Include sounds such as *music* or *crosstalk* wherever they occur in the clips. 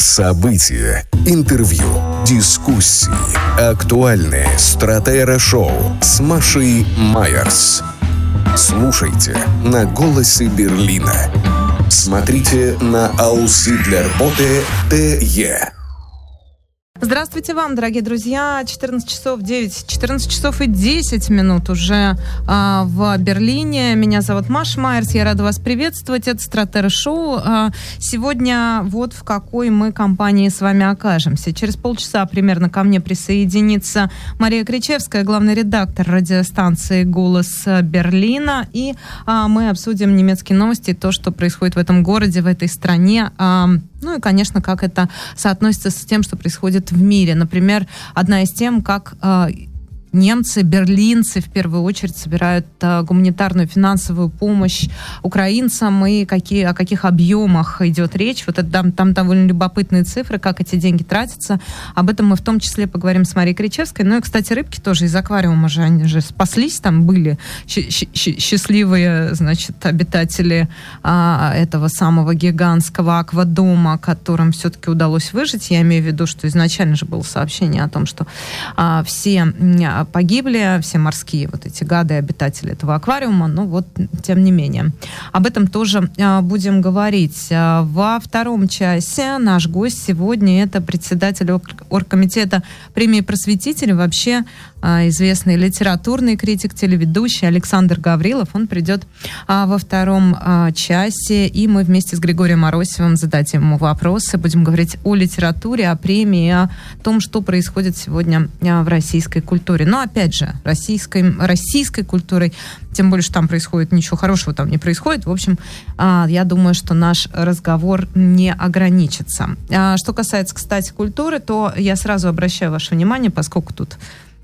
События, интервью, дискуссии, актуальные стратера-шоу с Машей Майерс. Слушайте на «Голосе Берлина». Смотрите на Аусы для работы ТЕ. Здравствуйте вам, дорогие друзья. 14 часов 9, 14 часов и 10 минут уже а, в Берлине. Меня зовут Маша Майерс. Я рада вас приветствовать. Это Стратера Шоу. А, сегодня вот в какой мы компании с вами окажемся. Через полчаса примерно ко мне присоединится Мария Кричевская, главный редактор радиостанции «Голос Берлина». И а, мы обсудим немецкие новости, то, что происходит в этом городе, в этой стране. А, ну и, конечно, как это соотносится с тем, что происходит в мире. Например, одна из тем, как э, немцы, берлинцы в первую очередь собирают а, гуманитарную финансовую помощь украинцам и какие, о каких объемах идет речь. Вот это, там, там довольно любопытные цифры, как эти деньги тратятся. Об этом мы в том числе поговорим с Марией Кричевской. Ну и, кстати, рыбки тоже из аквариума же, они же спаслись, там были счастливые, значит, обитатели а, этого самого гигантского аквадома, которым все-таки удалось выжить. Я имею в виду, что изначально же было сообщение о том, что а, все погибли, все морские вот эти гады, обитатели этого аквариума, но вот тем не менее. Об этом тоже а, будем говорить. А, во втором часе наш гость сегодня это председатель оргкомитета премии просветителей, вообще известный литературный критик, телеведущий Александр Гаврилов. Он придет во втором часе, и мы вместе с Григорием Моросевым зададим ему вопросы. Будем говорить о литературе, о премии, о том, что происходит сегодня в российской культуре. Но, опять же, российской, российской культурой, тем более, что там происходит ничего хорошего, там не происходит. В общем, а, я думаю, что наш разговор не ограничится. А, что касается, кстати, культуры, то я сразу обращаю ваше внимание, поскольку тут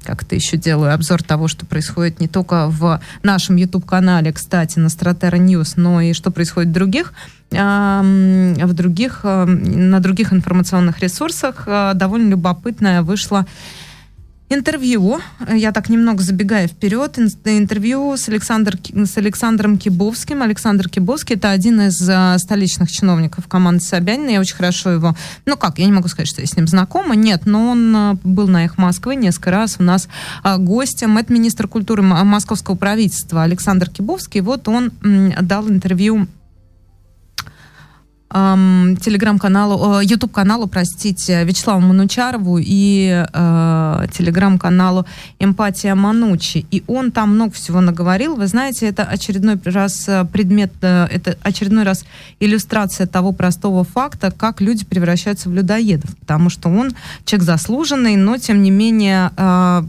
как-то еще делаю обзор того, что происходит не только в нашем YouTube-канале, кстати, на Стратера News, но и что происходит в других в других, на других информационных ресурсах. Довольно любопытная вышла Интервью, я так немного забегая вперед, интервью с, Александр, с Александром Кибовским. Александр Кибовский это один из uh, столичных чиновников команды Собянина. Я очень хорошо его, ну как, я не могу сказать, что я с ним знакома, нет, но он uh, был на их Москвы несколько раз у нас uh, гостем. Это министр культуры московского правительства Александр Кибовский. Вот он дал интервью телеграм-каналу, э, YouTube-каналу, простите, Вячеславу Манучарову и э, телеграм-каналу «Эмпатия Манучи». И он там много всего наговорил. Вы знаете, это очередной раз э, предмет, э, это очередной раз иллюстрация того простого факта, как люди превращаются в людоедов. Потому что он человек заслуженный, но, тем не менее, э,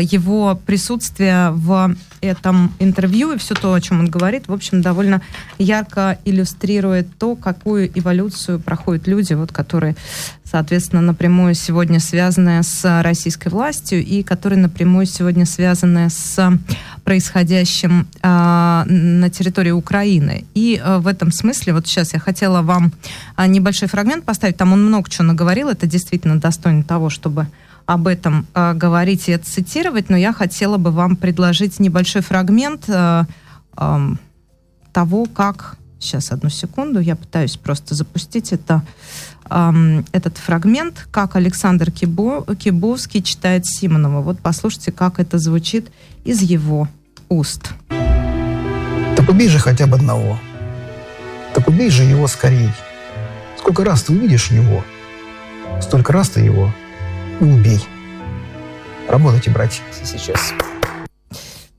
его присутствие в этом интервью и все то, о чем он говорит, в общем, довольно ярко иллюстрирует то, какую эволюцию проходят люди, вот, которые, соответственно, напрямую сегодня связаны с российской властью и которые напрямую сегодня связаны с происходящим э, на территории Украины. И э, в этом смысле, вот сейчас я хотела вам э, небольшой фрагмент поставить, там он много чего наговорил, это действительно достойно того, чтобы об этом э, говорить и цитировать, но я хотела бы вам предложить небольшой фрагмент э, э, того, как... Сейчас, одну секунду, я пытаюсь просто запустить это, э, этот фрагмент, как Александр Кибо, Кибовский читает Симонова. Вот послушайте, как это звучит из его уст. Так убей же хотя бы одного. Так убей же его скорей. Сколько раз ты увидишь его, столько раз ты его и убей. Работайте, братья, сейчас.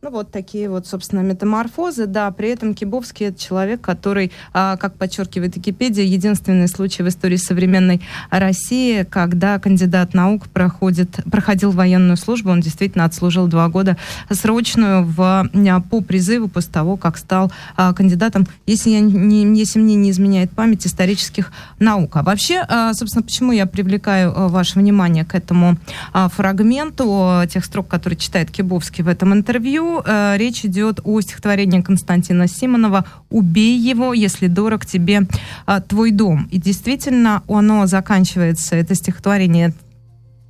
Ну вот такие вот, собственно, метаморфозы. Да, при этом Кибовский это человек, который, а, как подчеркивает Википедия, единственный случай в истории современной России, когда кандидат наук проходит, проходил военную службу. Он действительно отслужил два года срочную в, а, по призыву после того, как стал а, кандидатом, если, я не, если мне не изменяет память, исторических наук. А вообще, собственно, почему я привлекаю ваше внимание к этому фрагменту тех строк, которые читает Кибовский в этом интервью, э, речь идет о стихотворении Константина Симонова «Убей его, если дорог тебе э, твой дом». И действительно, оно заканчивается, это стихотворение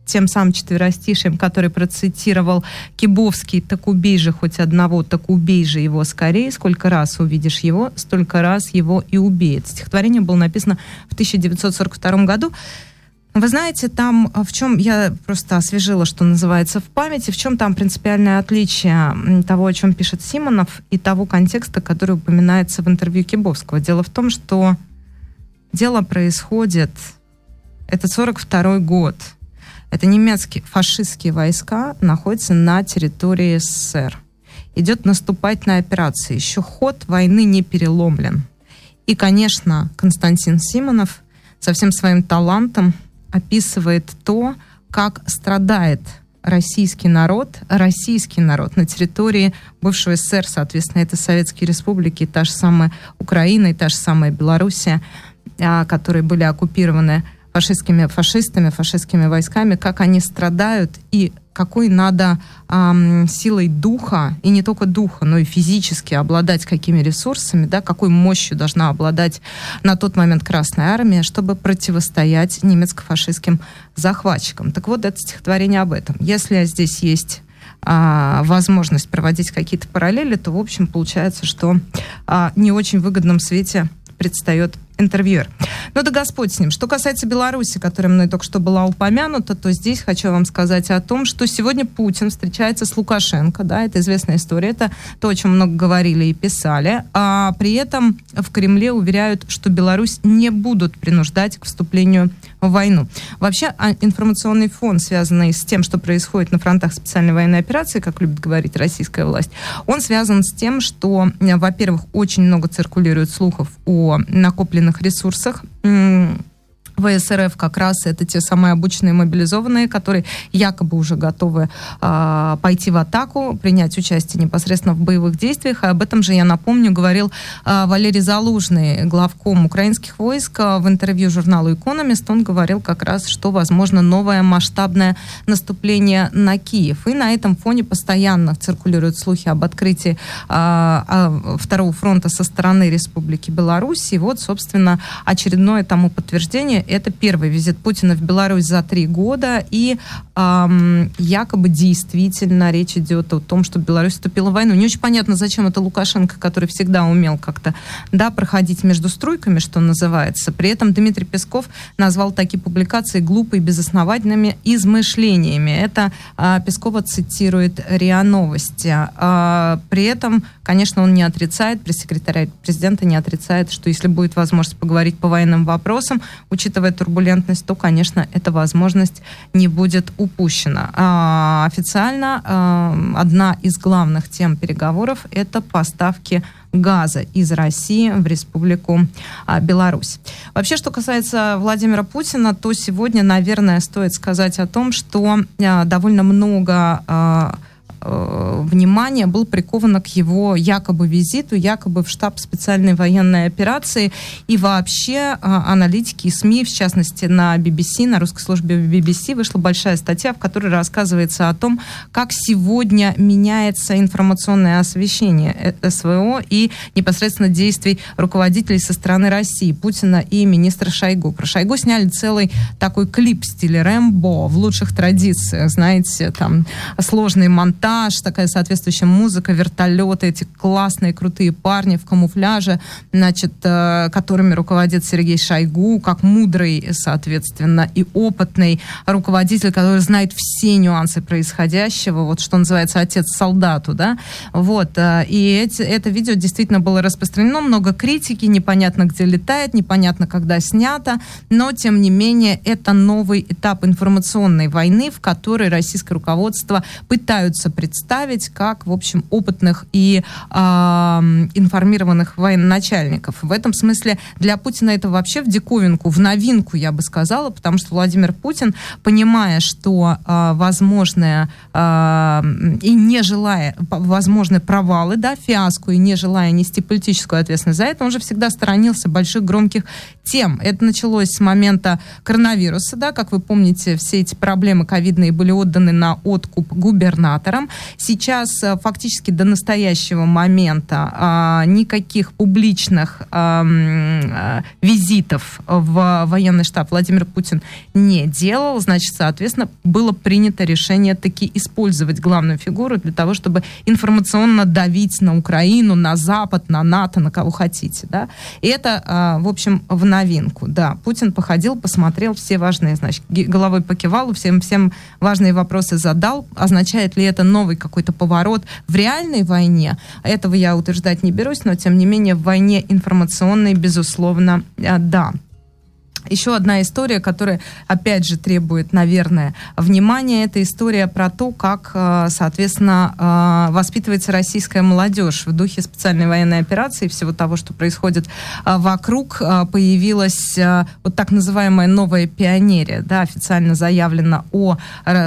тем самым четверостишием, который процитировал Кибовский, так убей же хоть одного, так убей же его скорее. Сколько раз увидишь его, столько раз его и убей. стихотворение было написано в 1942 году. Вы знаете, там в чем я просто освежила, что называется, в памяти, в чем там принципиальное отличие того, о чем пишет Симонов, и того контекста, который упоминается в интервью Кибовского. Дело в том, что дело происходит, это 42 год, это немецкие фашистские войска находятся на территории СССР. Идет наступательная операция, еще ход войны не переломлен. И, конечно, Константин Симонов со всем своим талантом описывает то, как страдает российский народ, российский народ на территории бывшего СССР, соответственно, это Советские Республики, та же самая Украина и та же самая Белоруссия, а, которые были оккупированы фашистскими фашистами, фашистскими войсками, как они страдают и какой надо эм, силой духа, и не только духа, но и физически обладать какими ресурсами, да, какой мощью должна обладать на тот момент Красная Армия, чтобы противостоять немецко-фашистским захватчикам. Так вот, это стихотворение об этом. Если здесь есть а, возможность проводить какие-то параллели, то, в общем, получается, что а, не очень выгодном свете предстает интервьюер. Ну да Господь с ним. Что касается Беларуси, которая мной только что была упомянута, то здесь хочу вам сказать о том, что сегодня Путин встречается с Лукашенко, да, это известная история, это то, о чем много говорили и писали, а при этом в Кремле уверяют, что Беларусь не будут принуждать к вступлению в войну. Вообще а, информационный фон, связанный с тем, что происходит на фронтах специальной военной операции, как любит говорить российская власть, он связан с тем, что, во-первых, очень много циркулирует слухов о накопленных ресурсах. ВСРФ как раз это те самые обученные мобилизованные, которые якобы уже готовы э, пойти в атаку, принять участие непосредственно в боевых действиях. И об этом же, я напомню, говорил э, Валерий Залужный, главком украинских войск, в интервью журналу «Экономист». Он говорил как раз, что возможно новое масштабное наступление на Киев. И на этом фоне постоянно циркулируют слухи об открытии э, второго фронта со стороны Республики Беларусь. И вот, собственно, очередное тому подтверждение это первый визит Путина в Беларусь за три года, и эм, якобы действительно речь идет о том, что Беларусь вступила в войну. Не очень понятно, зачем это Лукашенко, который всегда умел как-то да, проходить между струйками, что называется. При этом Дмитрий Песков назвал такие публикации глупые, безосновательными измышлениями. Это э, Пескова цитирует РИА Новости. Э, при этом, конечно, он не отрицает, пресс-секретарь президента не отрицает, что если будет возможность поговорить по военным вопросам, учитывая учитывая турбулентность, то, конечно, эта возможность не будет упущена. А, официально а, одна из главных тем переговоров – это поставки газа из России в Республику а, Беларусь. Вообще, что касается Владимира Путина, то сегодня, наверное, стоит сказать о том, что а, довольно много а, внимание был приковано к его якобы визиту, якобы в штаб специальной военной операции. И вообще а, аналитики и СМИ, в частности на BBC, на русской службе BBC, вышла большая статья, в которой рассказывается о том, как сегодня меняется информационное освещение э, СВО и непосредственно действий руководителей со стороны России, Путина и министра Шойгу. Про Шойгу сняли целый такой клип в стиле Рэмбо в лучших традициях, знаете, там сложный монтаж, пейзаж, такая соответствующая музыка, вертолеты, эти классные, крутые парни в камуфляже, значит, э, которыми руководит Сергей Шойгу, как мудрый, соответственно, и опытный руководитель, который знает все нюансы происходящего, вот что называется отец солдату, да, вот, э, и эти, это видео действительно было распространено, много критики, непонятно, где летает, непонятно, когда снято, но, тем не менее, это новый этап информационной войны, в которой российское руководство пытаются представить как, в общем, опытных и э, информированных военачальников. В этом смысле для Путина это вообще в диковинку, в новинку, я бы сказала, потому что Владимир Путин, понимая, что э, возможное э, и не желая, возможны провалы, да, фиаско, и не желая нести политическую ответственность за это, он же всегда сторонился больших громких тем. Это началось с момента коронавируса, да, как вы помните, все эти проблемы ковидные были отданы на откуп губернаторам, Сейчас э, фактически до настоящего момента никаких публичных визитов в военный штаб Владимир Путин не делал. Значит, соответственно, было принято решение таки использовать главную фигуру для того, чтобы информационно давить на Украину, на Запад, на НАТО, на кого хотите. Да? И это, в общем, в новинку. Да, Путин походил, посмотрел все важные, значит, головой покивал, всем, всем важные вопросы задал. Означает ли это новый какой-то поворот в реальной войне? Этого я утверждать не берусь, но тем не менее в войне информационной, безусловно, э, да. Еще одна история, которая, опять же, требует, наверное, внимания, это история про то, как, э, соответственно, э, воспитывается российская молодежь в духе специальной военной операции, всего того, что происходит э, вокруг, появилась вот так называемая новая пионерия, да, официально заявлено о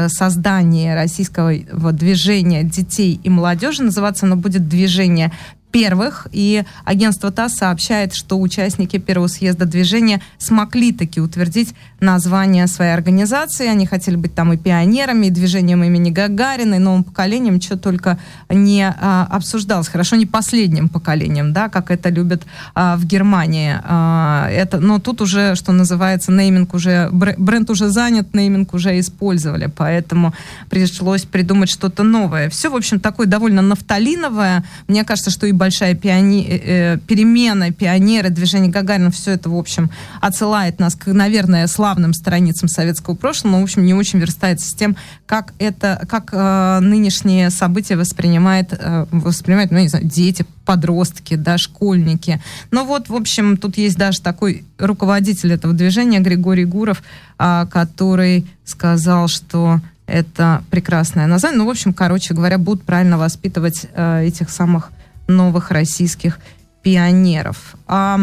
создании российского движения детей и молодежи, называться оно будет «Движение первых, и агентство ТАСС сообщает, что участники первого съезда движения смогли таки утвердить название своей организации. Они хотели быть там и пионерами, и движением имени Гагарина, и новым поколением, что только не а, обсуждалось. Хорошо, не последним поколением, да, как это любят а, в Германии. А, это, но тут уже, что называется, нейминг уже, бренд уже занят, нейминг уже использовали, поэтому пришлось придумать что-то новое. Все, в общем, такое довольно нафталиновое. Мне кажется, что и большая пиони... Э, э, перемена, пионеры, движение Гагарина, все это, в общем, отсылает нас к, наверное, славным страницам советского прошлого, но, в общем, не очень верстается с тем, как это, как э, нынешние события воспринимает, э, воспринимают, ну, не знаю, дети, подростки, да, школьники. Но вот, в общем, тут есть даже такой руководитель этого движения, Григорий Гуров, э, который сказал, что это прекрасное название. Ну, в общем, короче говоря, будут правильно воспитывать э, этих самых новых российских пионеров. А,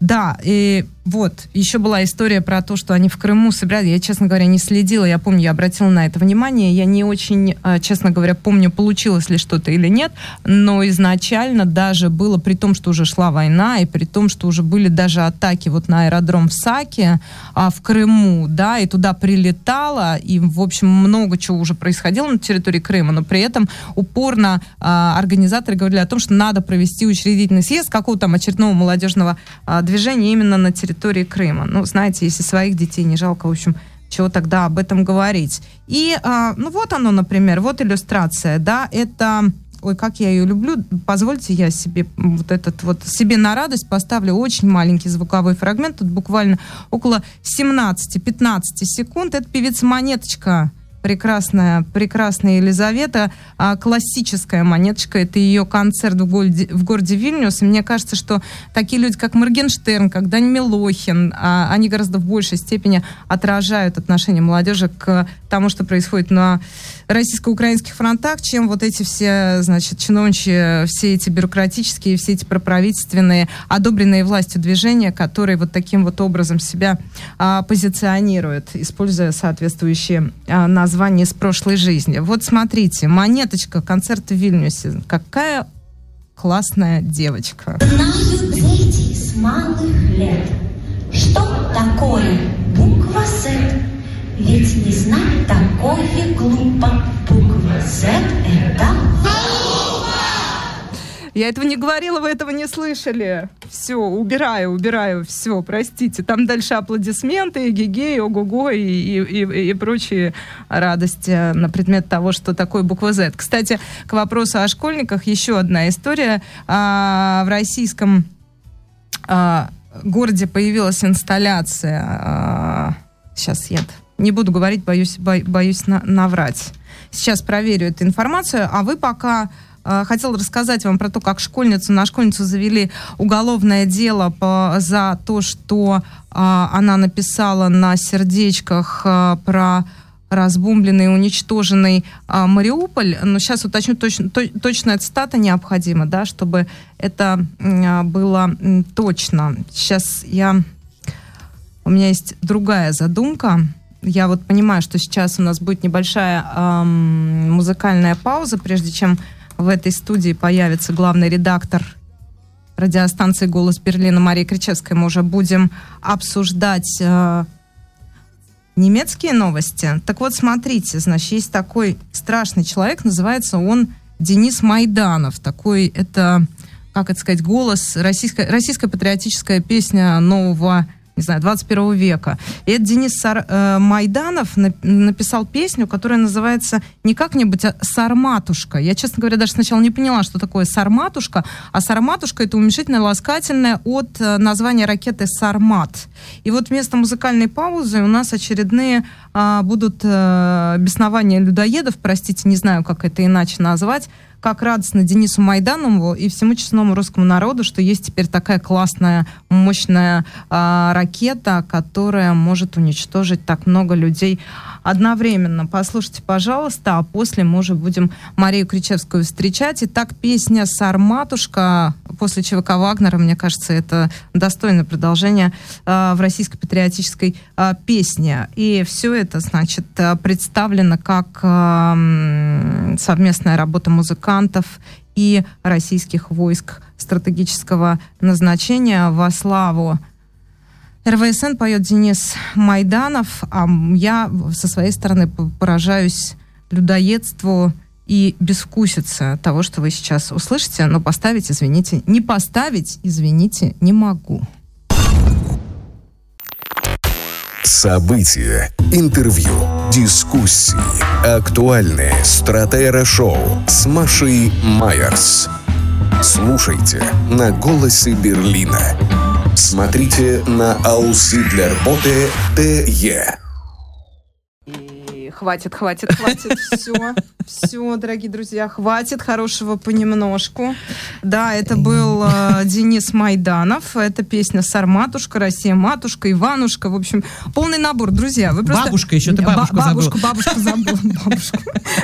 да, и вот, еще была история про то, что они в Крыму собирали. Я, честно говоря, не следила. Я помню, я обратила на это внимание. Я не очень, а, честно говоря, помню, получилось ли что-то или нет. Но изначально даже было, при том, что уже шла война, и при том, что уже были даже атаки вот на аэродром в Саке, а, в Крыму, да, и туда прилетало, и, в общем, много чего уже происходило на территории Крыма, но при этом упорно а, организаторы говорили о том, что надо провести учредительный съезд какого-то там очередного молодежного а, движения именно на территории территории Крыма. Ну, знаете, если своих детей не жалко, в общем, чего тогда об этом говорить. И, э, ну, вот оно, например, вот иллюстрация, да, это... Ой, как я ее люблю. Позвольте я себе вот этот вот себе на радость поставлю очень маленький звуковой фрагмент. Тут буквально около 17-15 секунд. Это певица Монеточка прекрасная, прекрасная Елизавета, а, классическая монеточка, это ее концерт в городе, в городе Вильнюс, и мне кажется, что такие люди, как Моргенштерн, как Дань Милохин, а, они гораздо в большей степени отражают отношение молодежи к тому, что происходит на российско-украинских фронтах, чем вот эти все, значит, чиновничьи, все эти бюрократические, все эти проправительственные, одобренные властью движения, которые вот таким вот образом себя а, позиционируют, используя соответствующие а, названия из прошлой жизни. Вот смотрите, монеточка, концерт в Вильнюсе. Какая классная девочка. Знают дети с малых лет, что такое буква Z ведь не знать такое глупо. Буква Z это я этого не говорила, вы этого не слышали. Все, убираю, убираю, все, простите. Там дальше аплодисменты, гигей, ого-го и, и, и, и прочие радости на предмет того, что такое буква Z. Кстати, к вопросу о школьниках еще одна история. А, в российском а, городе появилась инсталляция. А, сейчас я не буду говорить, боюсь, бо, боюсь на, наврать. Сейчас проверю эту информацию, а вы пока э, хотел рассказать вам про то, как школьницу, на школьницу завели уголовное дело по, за то, что э, она написала на сердечках э, про разбомбленный, уничтоженный а, Мариуполь. Но сейчас уточню, точно, то, точная цитата необходима, да, чтобы это а, было точно. Сейчас я... У меня есть другая задумка я вот понимаю, что сейчас у нас будет небольшая эм, музыкальная пауза, прежде чем в этой студии появится главный редактор радиостанции «Голос Берлина» Мария Кричевская. Мы уже будем обсуждать э, Немецкие новости. Так вот, смотрите, значит, есть такой страшный человек, называется он Денис Майданов. Такой, это, как это сказать, голос, российская, российская патриотическая песня нового не знаю, 21 века. И это Денис Сар, э, Майданов на, написал песню, которая называется не как-нибудь, а «Сарматушка». Я, честно говоря, даже сначала не поняла, что такое «Сарматушка», а «Сарматушка» — это уменьшительное ласкательное от э, названия ракеты «Сармат». И вот вместо музыкальной паузы у нас очередные э, будут э, беснования людоедов, простите, не знаю, как это иначе назвать, как радостно Денису Майданову и всему честному русскому народу, что есть теперь такая классная, мощная э, ракета, которая может уничтожить так много людей одновременно. Послушайте, пожалуйста, а после мы уже будем Марию Кричевскую встречать. Итак, песня «Сарматушка» после ЧВК Вагнера, мне кажется, это достойное продолжение э, в российской патриотической э, песне. И все это, значит, представлено как э, совместная работа музыкантов и российских войск стратегического назначения во славу РВСН поет Денис Майданов, а я со своей стороны поражаюсь людоедству и безвкусице того, что вы сейчас услышите, но поставить, извините, не поставить, извините, не могу. События, интервью, дискуссии, актуальные стратера-шоу с Машей Майерс. Слушайте на «Голосе Берлина». Смотрите на ausidlerbote.de хватит, хватит, хватит, *laughs* все, все, дорогие друзья, хватит хорошего понемножку. Да, это был э, Денис Майданов, это песня «Сарматушка», «Россия матушка», «Иванушка», в общем, полный набор, друзья. Вы просто... Бабушка еще, ты бабушку Бабушку, бабушку забыл, *laughs* бабушку.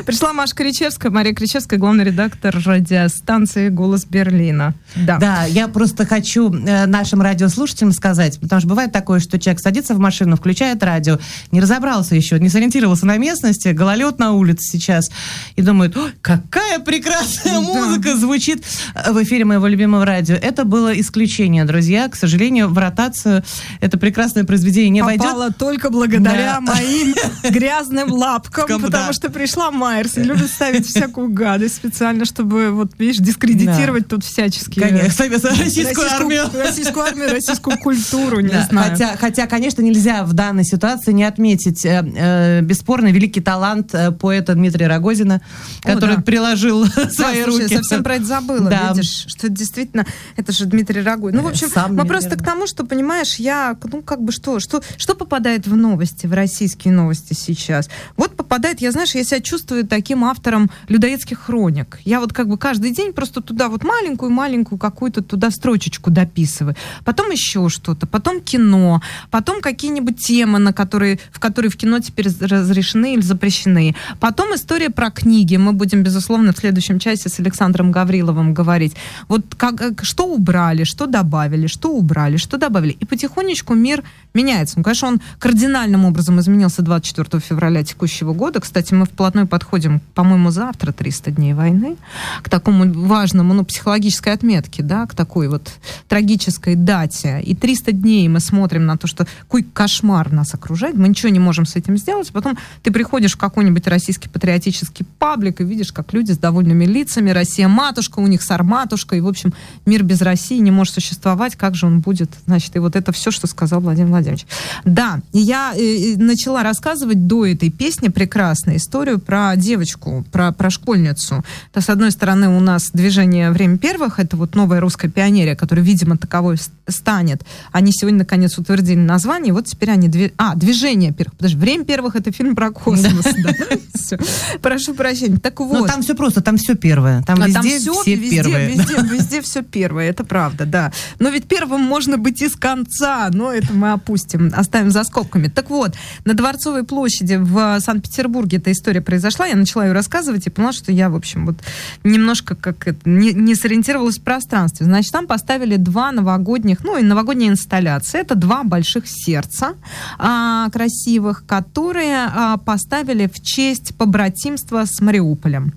Пришла Маша Кричевская, Мария Кричевская, главный редактор радиостанции «Голос Берлина». Да. да, я просто хочу э, нашим радиослушателям сказать, потому что бывает такое, что человек садится в машину, включает радио, не разобрался еще, не сориентировался на местности, гололед на улице сейчас, и думает, какая прекрасная музыка звучит в эфире моего любимого радио. Это было исключение, друзья. К сожалению, в ротацию это прекрасное произведение не войдет. Попало только благодаря да. моим *laughs* грязным лапкам, потому да. что пришла Майерс и любит ставить всякую гадость специально, чтобы, вот, видишь, дискредитировать да. тут всячески. Конечно, *laughs* российскую армию. Российскую армию, российскую культуру, не знаю. Хотя, хотя, конечно, нельзя в данной ситуации не отметить э, э, бесспорно великий талант э, поэта Дмитрия Рогозина, который О, да. приложил да, *laughs* свои слушай, руки. Я совсем про это забыла, да. видишь, что действительно, это же Дмитрий Рогозин. Ну, в общем, Сам мы просто к тому, что, понимаешь, я, ну, как бы что, что, что попадает в новости, в российские новости сейчас? Вот попадает, я, знаешь, я себя чувствую таким автором людоедских хроник. Я вот как бы каждый день просто туда вот маленькую-маленькую какую-то туда строчечку дописываю. Потом еще что-то, потом кино, потом какие-нибудь темы, на которые, в которые в кино теперь разрешены или запрещены. Потом история про книги. Мы будем, безусловно, в следующем часе с Александром Гавриловым говорить. Вот как, что убрали, что добавили, что убрали, что добавили. И потихонечку мир меняется. Ну, конечно, он кардинальным образом изменился 24 февраля текущего года. Кстати, мы вплотную подходим, по-моему, завтра 300 дней войны, к такому важному, ну, психологической отметке, да, к такой вот трагической дате. И 300 дней мы смотрим на то, что какой кошмар нас окружает, мы ничего не можем с этим сделать, потом ты приходишь в какой-нибудь российский патриотический паблик и видишь, как люди с довольными лицами, Россия матушка, у них сарматушка, и, в общем, мир без России не может существовать, как же он будет, значит, и вот это все, что сказал Владимир Владимирович. Да, я э, начала рассказывать до этой песни прекрасную историю про девочку, про, про школьницу. То, с одной стороны, у нас движение «Время первых», это вот новая русская пионерия, которая, видимо, таковой станет. Они сегодня, наконец, утвердили название, вот теперь они... Дви... А, «Движение первых». Подожди, «Время первых» — это фильм про космос. Да. *laughs* Прошу прощения. Так вот. Но там все просто, там все первое. Там, а везде, там все, все везде, первые. Везде, *laughs* везде все первое, это правда, да. Но ведь первым можно быть из конца, но это мы опустим, оставим за скобками. Так вот, на Дворцовой площади в Санкт-Петербурге эта история произошла, я начала ее рассказывать и поняла, что я, в общем, вот немножко как это, не, не сориентировалась в пространстве. Значит, там поставили два новогодних, ну и новогодние инсталляции. Это два больших сердца а, красивых, которые а, поставили в честь побратимства с Мариуполем.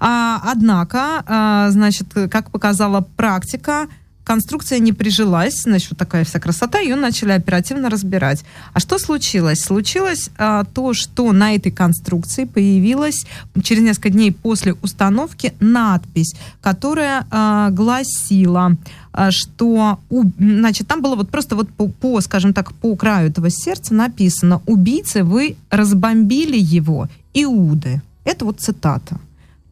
А, однако, а, значит, как показала практика, конструкция не прижилась, значит, вот такая вся красота, ее начали оперативно разбирать. А что случилось? Случилось а, то, что на этой конструкции появилась через несколько дней после установки надпись, которая а, гласила, что, у, значит, там было вот просто вот по, по, скажем так, по краю этого сердца написано «Убийцы, вы разбомбили его, Иуды». Это вот цитата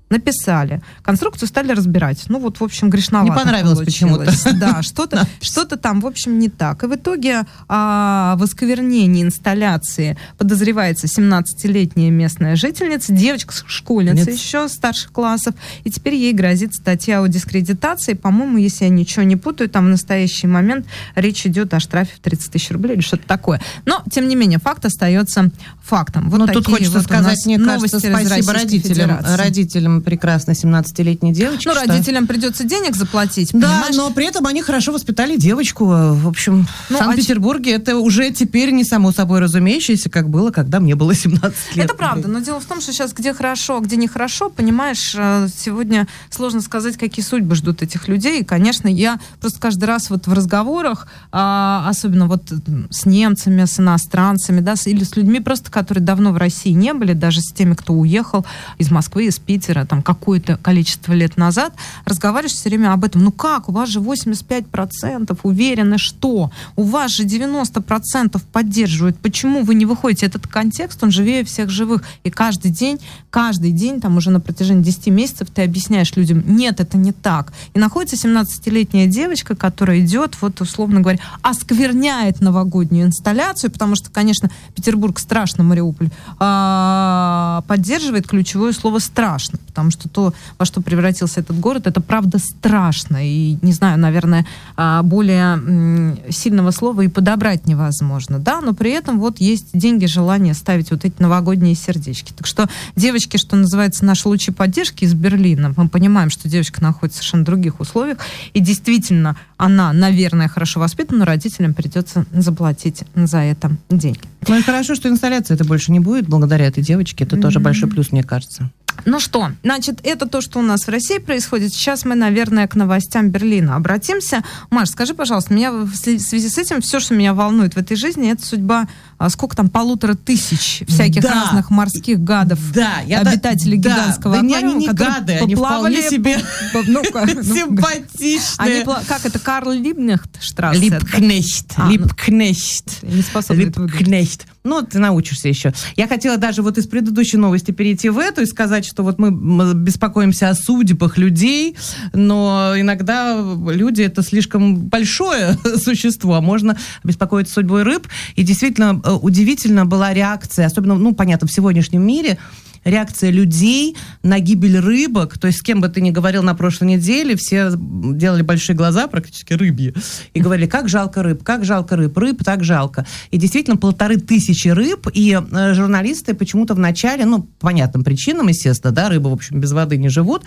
написали. Конструкцию стали разбирать. Ну вот, в общем, грешновато Не понравилось почему-то. *laughs* Да, что-то что там, в общем, не так. И в итоге а, в осквернении инсталляции подозревается 17-летняя местная жительница, девочка-школьница еще старших классов, и теперь ей грозит статья о дискредитации. По-моему, если я ничего не путаю, там в настоящий момент речь идет о штрафе в 30 тысяч рублей или что-то такое. Но, тем не менее, факт остается фактом. Вот Но тут хочется вот сказать, мне кажется, спасибо родителям, родителям прекрасной 17-летней девочки. Ну, что... родителям придется денег заплатить, Да, понимаешь? но при этом они хорошо воспитали девочку. В общем, ну, в Санкт-Петербурге а... это уже теперь не само собой разумеющееся, как было, когда мне было 17 лет. Это правда, но дело в том, что сейчас где хорошо, а где нехорошо, понимаешь, э, сегодня сложно сказать, какие судьбы ждут этих людей. И, конечно, я просто каждый раз вот в разговорах, а, особенно вот с немцами, с иностранцами, да, или с людьми просто, которые давно в России не были, даже с теми, кто уехал из Москвы, из Питера, там какое-то количество лет назад, разговариваешь все время об этом. Ну как, у вас же 85% уверены, что? У вас же 90% поддерживают. Почему вы не выходите? Этот контекст, он живее всех живых. И каждый день, каждый день, там уже на протяжении 10 месяцев ты объясняешь людям, нет, это не так. И находится 17-летняя девочка, которая идет, вот условно говоря, оскверняет новогоднюю инсталляцию, потому что, конечно, Петербург страшно, Мариуполь, а, поддерживает ключевое слово страшно потому что то, во что превратился этот город, это правда страшно. И, не знаю, наверное, а, более сильного слова и подобрать невозможно. Да, но при этом вот есть деньги, желание ставить вот эти новогодние сердечки. Так что девочки, что называется, наши лучи поддержки из Берлина, мы понимаем, что девочка находится в совершенно других условиях, и действительно она, наверное, хорошо воспитана, но родителям придется заплатить за это деньги. Ну и хорошо, что инсталляция это больше не будет благодаря этой девочке. Это mm-hmm. тоже большой плюс, мне кажется. Ну что, значит, это то, что у нас в России происходит. Сейчас мы, наверное, к новостям Берлина обратимся. Маш, скажи, пожалуйста, меня в связи с этим все, что меня волнует в этой жизни, это судьба, а, сколько там, полутора тысяч всяких да. разных морских гадов, да, я обитателей да, гигантского да, аквариума, они не гады, они вполне себе *laughs* симпатичные. Как это, Карл Либнехт Штрассе? Липкнехт, Липкнехт. Не способен Липкнехт. Ну, ты научишься еще. Я хотела даже вот из предыдущей новости перейти в эту и сказать, что вот мы беспокоимся о судьбах людей, но иногда люди это слишком большое *laughs* существо, а можно беспокоиться судьбой рыб. И действительно удивительно была реакция, особенно, ну, понятно, в сегодняшнем мире, реакция людей на гибель рыбок. То есть с кем бы ты ни говорил на прошлой неделе, все делали большие глаза, практически рыбьи, и говорили, как жалко рыб, как жалко рыб, рыб так жалко. И действительно полторы тысячи рыб, и э, журналисты почему-то в начале, ну, по понятным причинам, естественно, да, рыбы, в общем, без воды не живут,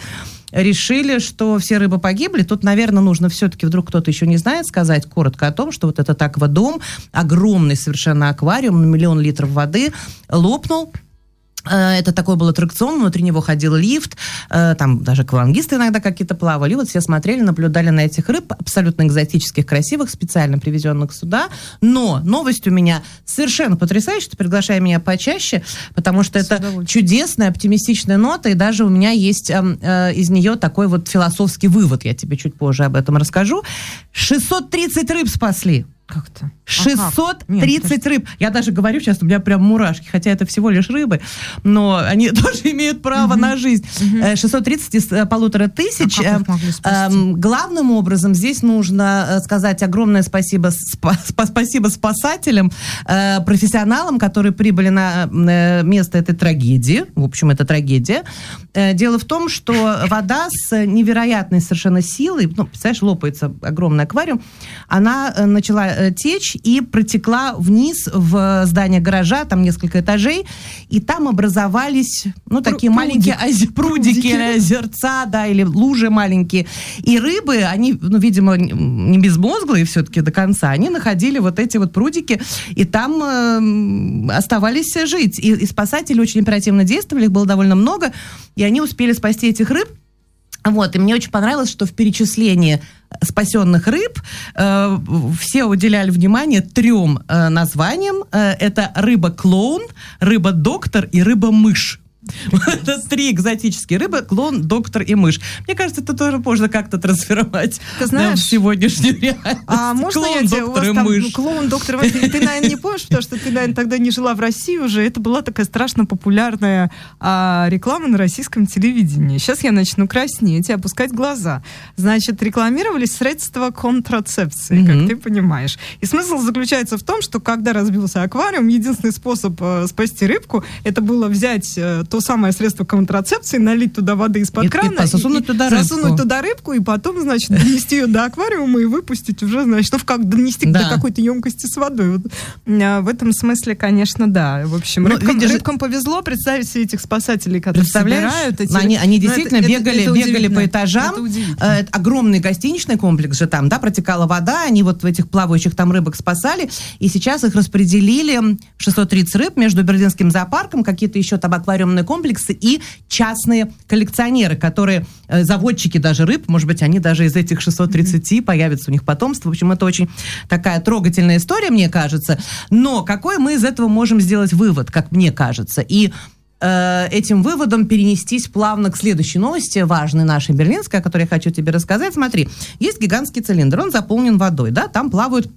решили, что все рыбы погибли. Тут, наверное, нужно все-таки, вдруг кто-то еще не знает, сказать коротко о том, что вот этот аквадом, огромный совершенно аквариум миллион литров воды, лопнул, это такой был аттракцион, внутри него ходил лифт, э, там даже аквалангисты иногда какие-то плавали. И вот все смотрели, наблюдали на этих рыб, абсолютно экзотических, красивых, специально привезенных сюда. Но новость у меня совершенно потрясающая, ты приглашай меня почаще, потому что это чудесная, оптимистичная нота, и даже у меня есть эм, э, из нее такой вот философский вывод, я тебе чуть позже об этом расскажу. 630 рыб спасли. Как-то. 630 а рыб. Я даже говорю сейчас, у меня прям мурашки, хотя это всего лишь рыбы, но они *laughs* тоже имеют право угу. на жизнь. Угу. 630 из э, полутора тысяч. А э, главным образом здесь нужно э, сказать огромное спасибо, *laughs* спа- спасибо спасателям, профессионалам, которые прибыли на место этой трагедии. В общем, это трагедия. Дело в том, что вода с невероятной совершенно силой, ну, представляешь, лопается огромный аквариум, она начала э, течь и протекла вниз в здание гаража, там несколько этажей, и там образовались, ну, такие Пру- маленькие оз- *laughs* прудики, прудики, озерца, да, или лужи маленькие. И рыбы, они, ну, видимо, не безмозглые все-таки до конца, они находили вот эти вот прудики, и там э, оставались жить. И, и спасатели очень оперативно действовали, их было довольно много, и они успели спасти этих рыб, Вот, и мне очень понравилось, что в перечислении спасенных рыб э, все уделяли внимание трем э, названиям. Э, это рыба-клоун, рыба-доктор и рыба-мышь. *laughs* Это три экзотические рыбы, клон, доктор и мышь. Мне кажется, это тоже можно как-то трансформировать Ты знаешь, в сегодняшнюю реальность. А можно клон, я тебе, у доктор вас и там мышь. клоун, доктор, и мышь? ты, наверное, не помнишь, потому что ты, наверное, тогда не жила в России уже. Это была такая страшно популярная а, реклама на российском телевидении. Сейчас я начну краснеть и опускать глаза. Значит, рекламировались средства контрацепции, Мгм. как ты понимаешь. И смысл заключается в том, что когда разбился аквариум, единственный способ э, спасти рыбку, это было взять э, то самое средство контрацепции, налить туда воды из-под И- и крана засунуть туда рыбку. засунуть туда рыбку, и потом, значит, донести ее до аквариума и выпустить уже, значит, ну, как донести Да. до какой-то емкости с водой. Вот. А, В этом смысле, конечно, да. В общем, Ну, рыбкам, видишь, рыбкам повезло представить себе этих спасателей, которые собирают эти... Они, они Ну, действительно это- это- бегали, это бегали удивительно. по этажам. Это. Э, это огромный гостиничный комплекс же там, да, протекала вода, они вот в этих плавающих там рыбок спасали, и сейчас их распределили 630 рыб между Берлинским зоопарком, какие-то еще там аквариумные комплексы и частные коллекционеры, которые, э, заводчики даже рыб, может быть, они даже из этих 630 появится у них потомство. В общем, это очень такая трогательная история, мне кажется. Но какой мы из этого можем сделать вывод, как мне кажется? И э, этим выводом перенестись плавно к следующей новости, важной нашей берлинской, о которой я хочу тебе рассказать. Смотри, есть гигантский цилиндр, он заполнен водой, да, там плавают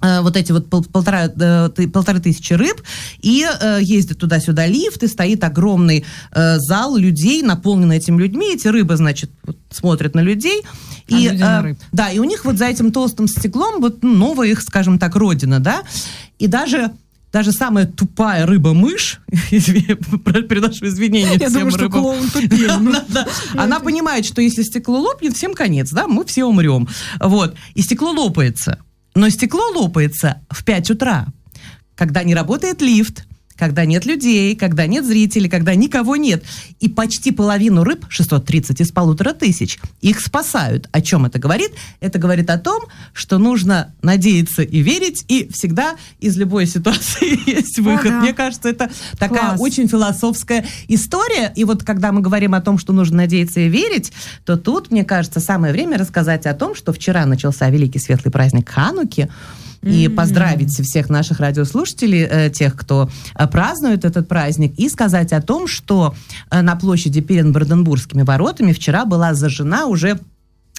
вот эти вот пол- полтора, э, полторы тысячи рыб, и э, ездит туда-сюда лифт, и стоит огромный э, зал людей, наполненный этими людьми. Эти рыбы, значит, вот смотрят на людей. А и, люди на э, рыб. да, и у них вот за этим толстым стеклом вот ну, новая их, скажем так, родина, да, и даже даже самая тупая рыба-мышь, *laughs* извини, приношу извинения Я всем думаю, что рыбам. клоун тупее. *laughs* ну. Да, да. Она понимает, что если стекло лопнет, всем конец, да, мы все умрем. Вот. И стекло лопается. Но стекло лопается в 5 утра, когда не работает лифт, когда нет людей, когда нет зрителей, когда никого нет. И почти половину рыб, 630 из полутора тысяч, их спасают. О чем это говорит? Это говорит о том, что нужно надеяться и верить, и всегда из любой ситуации *laughs* есть выход. да. Мне кажется, это такая Класс. очень философская история. И вот когда мы говорим о том, что нужно надеяться и верить, то тут, мне кажется, самое время рассказать о том, что вчера начался великий светлый праздник Хануки, и поздравить всех наших радиослушателей, э, тех, кто э, празднует этот праздник, и сказать о том, что э, на площади перед Бранденбургскими воротами вчера была зажжена уже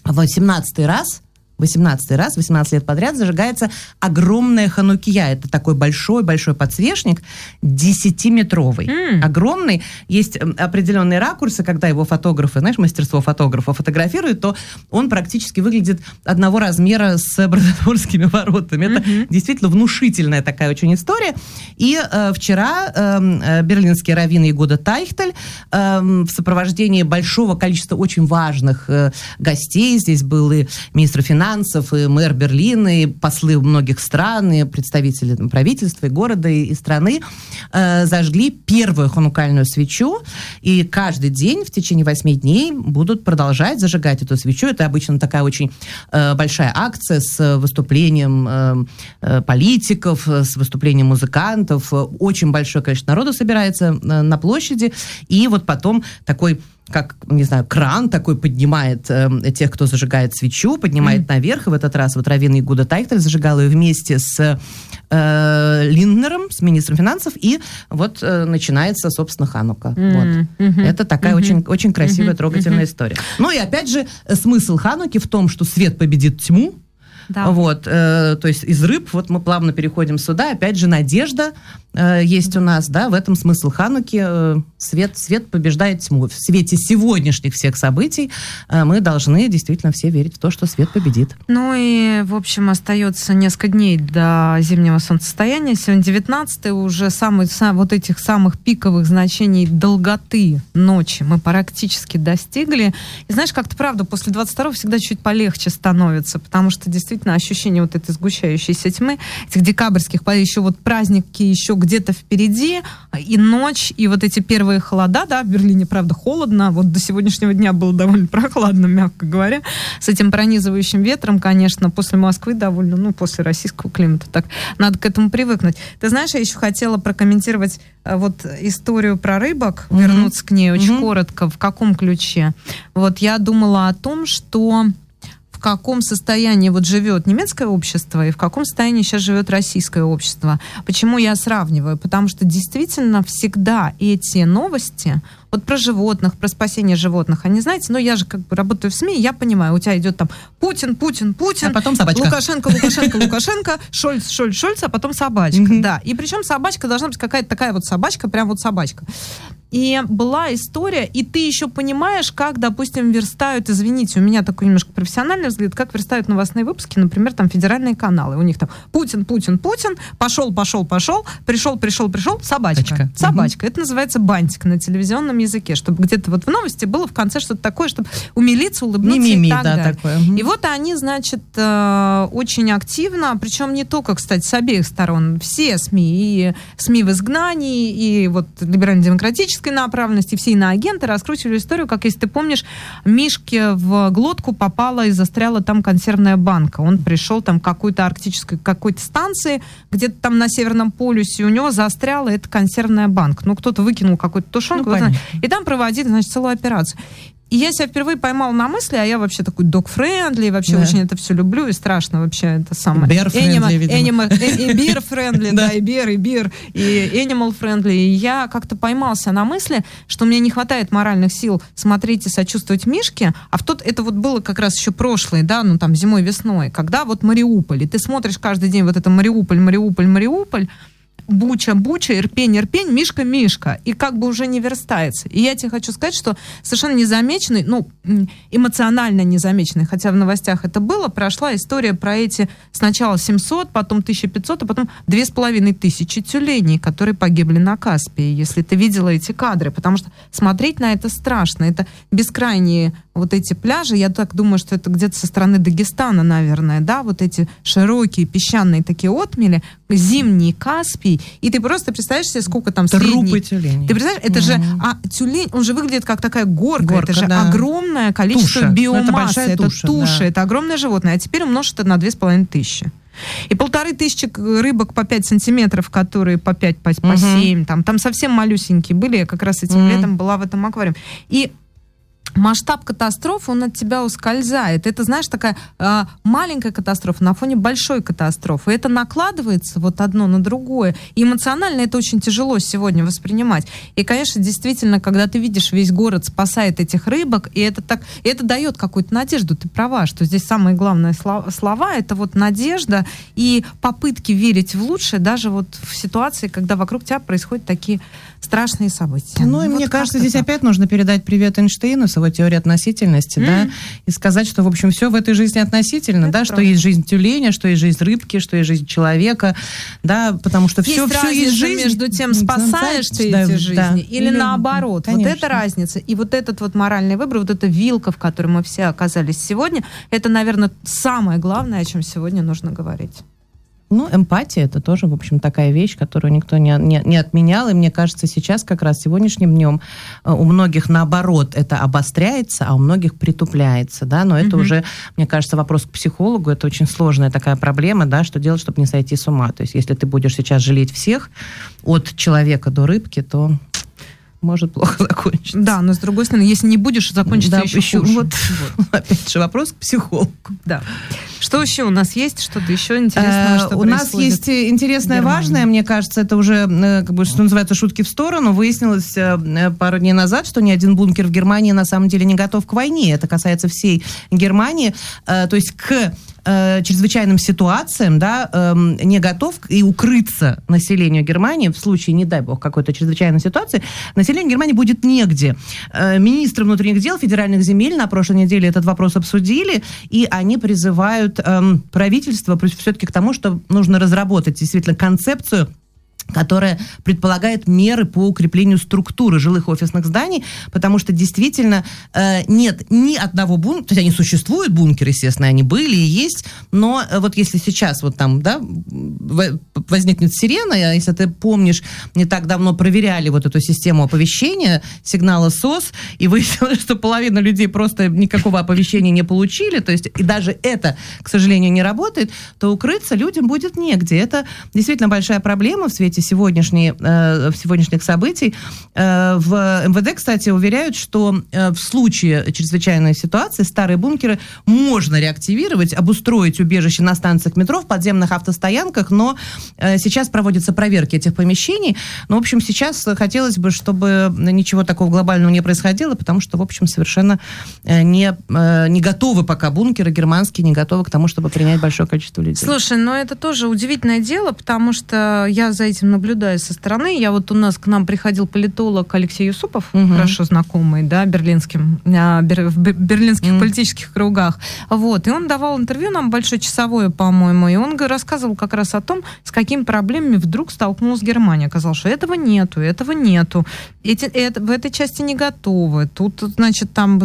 18 раз 18 раз, 18 лет подряд зажигается огромная ханукия. Это такой большой-большой подсвечник, 10-метровый. М. Огромный. Есть м, определенные ракурсы, когда его фотографы, знаешь, мастерство фотографа фотографируют, то он практически выглядит одного размера с Бранденбургскими воротами. Это действительно внушительная такая очень история. И э, вчера эм, э, берлинский раввин Егода Тайхтель эм, в сопровождении большого количества очень важных э, гостей, здесь был и министр финансов, и мэр Берлина, и послы многих стран, и представители там, правительства, и города, и, и страны, э, зажгли первую ханукальную свечу, и каждый день в течение восьми дней будут продолжать зажигать эту свечу. Это обычно такая очень э, большая акция с выступлением э, э, политиков, с выступлением музыкантов. Очень большое количество народу собирается э, на площади, и вот потом такой как, не знаю, кран такой поднимает э, тех, кто зажигает свечу, поднимает наверх. И в этот раз вот Равин Игуда Тайхтель зажигал ее вместе с э, Линднером, с министром финансов, и вот э, начинается, собственно, Ханука. М, Вот. мгм. Это такая очень, очень красивая, Мгм, трогательная мгм. история. Ну и опять же, э, смысл Хануки в том, что свет победит тьму, Да. вот, э, то есть из рыб, вот мы плавно переходим сюда, опять же, надежда э, есть у нас, да, в этом смысл Хануки, э, свет, свет побеждает тьму. В свете сегодняшних всех событий э, мы должны действительно все верить в то, что свет победит. Ну и, в общем, остается несколько дней до зимнего солнцестояния. Сегодня 19 уже самый, сам, вот этих самых пиковых значений долготы ночи мы практически достигли. И знаешь, как-то правда, после 22 всегда чуть полегче становится, потому что действительно действительно ощущение вот этой сгущающейся тьмы, этих декабрьских, еще вот праздники еще где-то впереди, и ночь, и вот эти первые холода, да, в Берлине, правда, холодно, вот до сегодняшнего дня было довольно *laughs* прохладно, мягко говоря, с этим пронизывающим ветром, конечно, после Москвы довольно, ну, после российского климата, так надо к этому привыкнуть. Ты знаешь, я еще хотела прокомментировать э, вот историю про рыбок, mm-hmm. вернуться к ней очень mm-hmm. коротко, в каком ключе. Вот я думала о том, что каком состоянии вот живет немецкое общество и в каком состоянии сейчас живет российское общество. Почему я сравниваю? Потому что действительно всегда эти новости, вот про животных, про спасение животных, они, знаете, ну я же как бы работаю в СМИ, я понимаю, у тебя идет там Путин, Путин, Путин, а потом собачка. Лукашенко, Лукашенко, Лукашенко, *laughs* Шольц, Шольц, Шольц, а потом собачка, да. И причем собачка должна быть какая-то такая вот собачка, прям вот собачка. И была история, и ты еще понимаешь, как, допустим, верстают, извините, у меня такой немножко профессиональный взгляд, как верстают новостные выпуски, например, там федеральные каналы. У них там Путин, Путин, Путин, пошел, пошел, пошел, пришел, пришел, пришел, собачка. Собачка. собачка. Угу. Это называется бантик на телевизионном языке, чтобы где-то вот в новости было в конце что-то такое, чтобы умилиться, улыбнуться Мимими, и так да, далее. Такое. И вот они, значит, э, очень активно, причем не только, кстати, с обеих сторон, все СМИ, и СМИ в изгнании, и вот либерально-демократической направленности, все иноагенты раскручивали историю, как, если ты помнишь, Мишке в глотку попала и застряла там консервная банка. Он пришел там к какой-то арктической какой-то станции, где-то там на Северном полюсе, у него застряла эта консервная банка. Ну, кто-то выкинул какую-то тушенку, ну, и там проводили, значит, целую операцию. И я себя впервые поймала на мысли, а я вообще такой док-френдли, вообще да. очень это все люблю, и страшно вообще это самое. Bear-friendly, видимо. И *laughs* beer-friendly, да, и beer, и beer, и animal-friendly. И я как-то поймался на мысли, что мне не хватает моральных сил смотреть и сочувствовать Мишке, а в тот, это вот было как раз еще прошлое, да, ну там зимой-весной, когда вот Мариуполь, и ты смотришь каждый день вот это Мариуполь, Мариуполь, Мариуполь, Буча, Буча, Ирпень, Ирпень, Мишка, Мишка. И как бы уже не верстается. И я тебе хочу сказать, что совершенно незамеченный, ну, эмоционально незамеченный, хотя в новостях это было, прошла история про эти сначала 700, потом 1500, а потом 2500 тюленей, которые погибли на Каспии, если ты видела эти кадры. Потому что смотреть на это страшно. Это бескрайние вот эти пляжи, я так думаю, что это где-то со стороны Дагестана, наверное, да, вот эти широкие песчаные такие отмели, зимний Каспий, и ты просто представляешь себе, сколько там Трупы средний... тюленей. Ты представляешь, это mm-hmm. же, а тюлень, он же выглядит как такая горка, горка это же да. огромное количество туша. биомассы, Ну, это, это туша, туша, да. это огромное животное, а теперь умножь это на две с половиной тысячи. И полторы тысячи рыбок по 5 сантиметров, которые по 5, по, по 7, там, там совсем малюсенькие были, я как раз этим Мгм. летом была в этом аквариуме. И масштаб катастрофы, он от тебя ускользает. Это, знаешь, такая э, маленькая катастрофа на фоне большой катастрофы. И это накладывается вот одно на другое. И эмоционально это очень тяжело сегодня воспринимать. И, конечно, действительно, когда ты видишь, весь город спасает этих рыбок, и это так, и это дает какую-то надежду. Ты права, что здесь самые главные слова, слова это вот надежда и попытки верить в лучшее, даже вот в ситуации, когда вокруг тебя происходят такие страшные события. Ну, и Вот мне кажется, здесь так. опять нужно передать привет Эйнштейну его теорией относительности, да, и сказать, что, в общем, все в этой жизни относительно, Это да, что правда. есть жизнь тюленя, что есть жизнь рыбки, что есть жизнь человека, да, потому что все, есть все есть жизнь. между тем, спасаешь ты Да, эти да. жизни или, наоборот. Вот Конечно. это разница. И вот этот вот моральный выбор, вот эта вилка, в которой мы все оказались сегодня, это, наверное, самое главное, о чем сегодня нужно говорить. Ну, эмпатия это тоже, в общем, такая вещь, которую никто не, не, не отменял. И мне кажется, сейчас, как раз сегодняшним днем, э, у многих наоборот это обостряется, а у многих притупляется. Да? Но это Мгм. уже, мне кажется, вопрос к психологу. Это очень сложная такая проблема, да, что делать, чтобы не сойти с ума. То есть, если ты будешь сейчас жалеть всех, от человека до рыбки, то может плохо *laughs* закончиться. Да, но с другой стороны, если не будешь, закончится Да, еще, еще хуже. вот. *laughs* Опять же, вопрос к психологу. Да. Что еще у нас есть? Что-то еще интересного, Э, что У нас есть э, интересное, важное, мне кажется, это уже, э, как бы, что называется, шутки в сторону. Выяснилось пару дней назад, что ни один бункер в Германии на самом деле не готов к войне. Это касается всей Германии. То есть к э, чрезвычайным ситуациям, да, эм, не готов и укрыться населению Германии в случае, не дай бог, какой-то чрезвычайной ситуации, населению Германии будет негде. Э, Министры внутренних дел федеральных земель на прошлой неделе этот вопрос обсудили, и они призывают эм, правительство все-таки к тому, что нужно разработать действительно концепцию которая предполагает меры по укреплению структуры жилых офисных зданий, потому что действительно э, нет ни одного бункера, то есть они существуют, бункеры, естественно, они были и есть, но э, вот если сейчас вот там, да, возникнет сирена, а если ты помнишь, не так давно проверяли вот эту систему оповещения, сигнала СОС, и выяснилось, что половина людей просто никакого оповещения не получили, то есть и даже это, к сожалению, не работает, то укрыться людям будет негде. Это действительно большая проблема в свете сегодняшней, э, сегодняшних событий. Э, в МВД, кстати, уверяют, что э, в случае чрезвычайной ситуации старые бункеры можно реактивировать, обустроить убежище на станциях метро, в подземных автостоянках, но э, сейчас проводятся проверки этих помещений. Но, в общем, сейчас хотелось бы, чтобы ничего такого глобального не происходило, потому что, в общем, совершенно э, не, э, не готовы пока бункеры германские, не готовы к тому, чтобы принять большое количество людей. Слушай, но это тоже удивительное дело, потому что я за этим наблюдаю со стороны. Я вот у нас к нам приходил политолог Алексей Юсупов, угу. хорошо знакомый, да, берлинским, а, в берлинских угу. политических кругах. Вот, и он давал интервью нам большое часовое, по-моему, и он рассказывал как раз о том, с какими проблемами вдруг столкнулась Германия. Оказалось, что этого нету, этого нету. Эти, это, в этой части не готовы. Тут, значит, там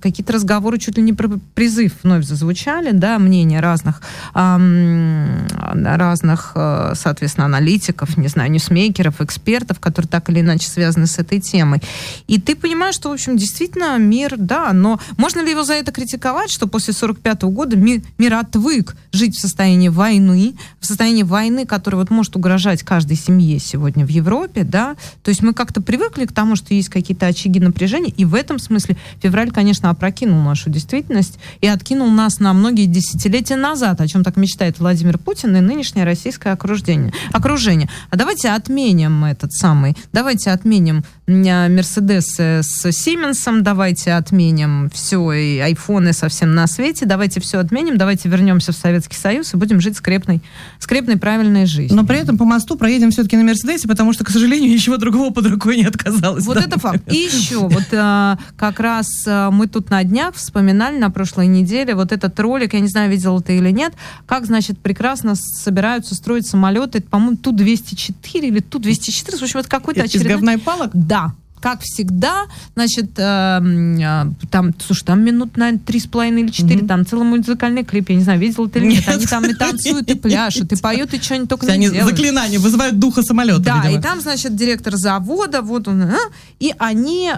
какие-то разговоры чуть ли не про призыв вновь зазвучали, да, мнения разных, эм, разных, э, соответственно, аналитиков, не знзнаю, ньюсмейкеров, экспертов, которые так или иначе связаны с этой темой. И ты понимаешь, что, в общем, действительно мир, да, но можно ли его за это критиковать, что после 45 года мир, мир отвык жить в состоянии войны, в состоянии войны, которая вот может угрожать каждой семье сегодня в Европе, да, то есть мы как-то привыкли к тому, что есть какие-то очаги напряжения, и в этом смысле февраль, конечно, опрокинул нашу действительность и откинул нас на многие десятилетия назад, о чем так мечтает Владимир Путин и нынешнее российское окружение. окружение. А давайте отменим этот самый, давайте отменим Мерседес с Сименсом, давайте отменим все, и айфоны совсем на свете, давайте все отменим, давайте вернемся в Советский Союз и будем жить скрепной, скрепной правильной жизнью. Но при этом по мосту проедем все-таки на Мерседесе, потому что, к сожалению, *laughs* ничего другого под рукой не отказалось. Вот это факт. И еще, вот а, как раз а, мы тут на днях вспоминали на прошлой неделе вот этот ролик, я не знаю, видел ты или нет, как, значит, прекрасно собираются строить самолеты, по-моему, Ту-204 или Ту-214, в общем, это какой-то очередной... Из говна и палок? Да, как всегда, значит, э, э, там, слушай, там минут, наверное, три с половиной или четыре, там целый музыкальный клип, я не знаю, видел ты или нет, они там и танцуют, и пляшут, и поют, и что-нибудь только не они делают. заклинания, вызывают духа самолета, Да, и там, значит, директор завода, вот он, а, и они,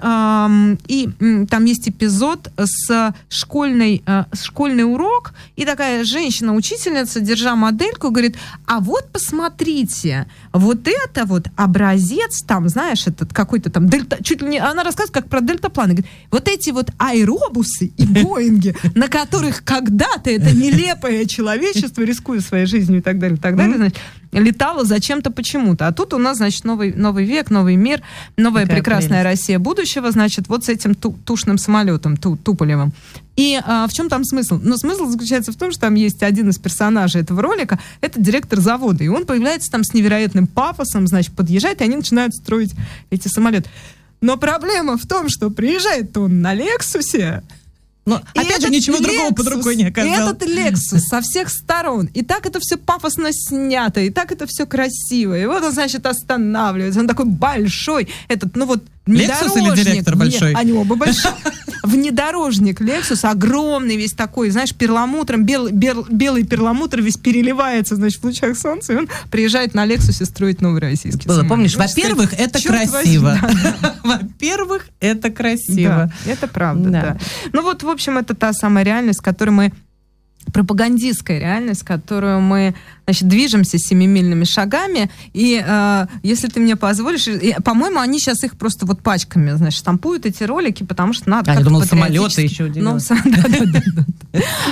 и там есть эпизод с школьной, э, школьный урок, и такая женщина-учительница, держа модельку, говорит, а вот посмотрите, вот это вот образец, там, знаешь, этот какой-то там дельта, чуть ли не, она рассказывает как про дельтапланы. Говорит, вот эти вот аэробусы и *laughs* боинги, на которых когда-то это нелепое человечество, рискуя своей жизнью и так далее, и так далее, значит, летало зачем-то почему-то. А тут у нас, значит, новый, новый век, новый мир, новая Какая прекрасная прелесть. Россия будущего, значит, вот с этим ту, тушным самолетом, ту, Туполевым. И а, в чем там смысл? Ну, смысл заключается в том, что там есть один из персонажей этого ролика, это директор завода, и он появляется там с невероятным пафосом, значит, подъезжает, и они начинают строить эти самолеты. Но проблема в том, что приезжает он на Лексусе, но, и опять же, ничего Lexus, другого под рукой не оказалось. Этот Lexus со всех сторон. И так это все пафосно снято, и так это все красиво. И вот он, значит, останавливается. Он такой большой. Этот, ну вот, Lexus или директор большой? Они оба большие. *laughs* Внедорожник Lexus огромный весь такой, знаешь, перламутром, белый, бел, белый перламутр весь переливается, значит, в лучах солнца, и он приезжает на Lexus и строит новый российский Было, Помнишь, *laughs* во-первых, это красиво. Во-первых, это красиво. Это правда, да. Ну вот, в общем, это та самая реальность, которой мы пропагандистская реальность, которую мы значит, движемся семимильными шагами, и э, если ты мне позволишь, и, по-моему, они сейчас их просто вот пачками, значит, штампуют эти ролики, потому что надо... А, я думал, самолеты еще ну, *laughs* да, да, да, да.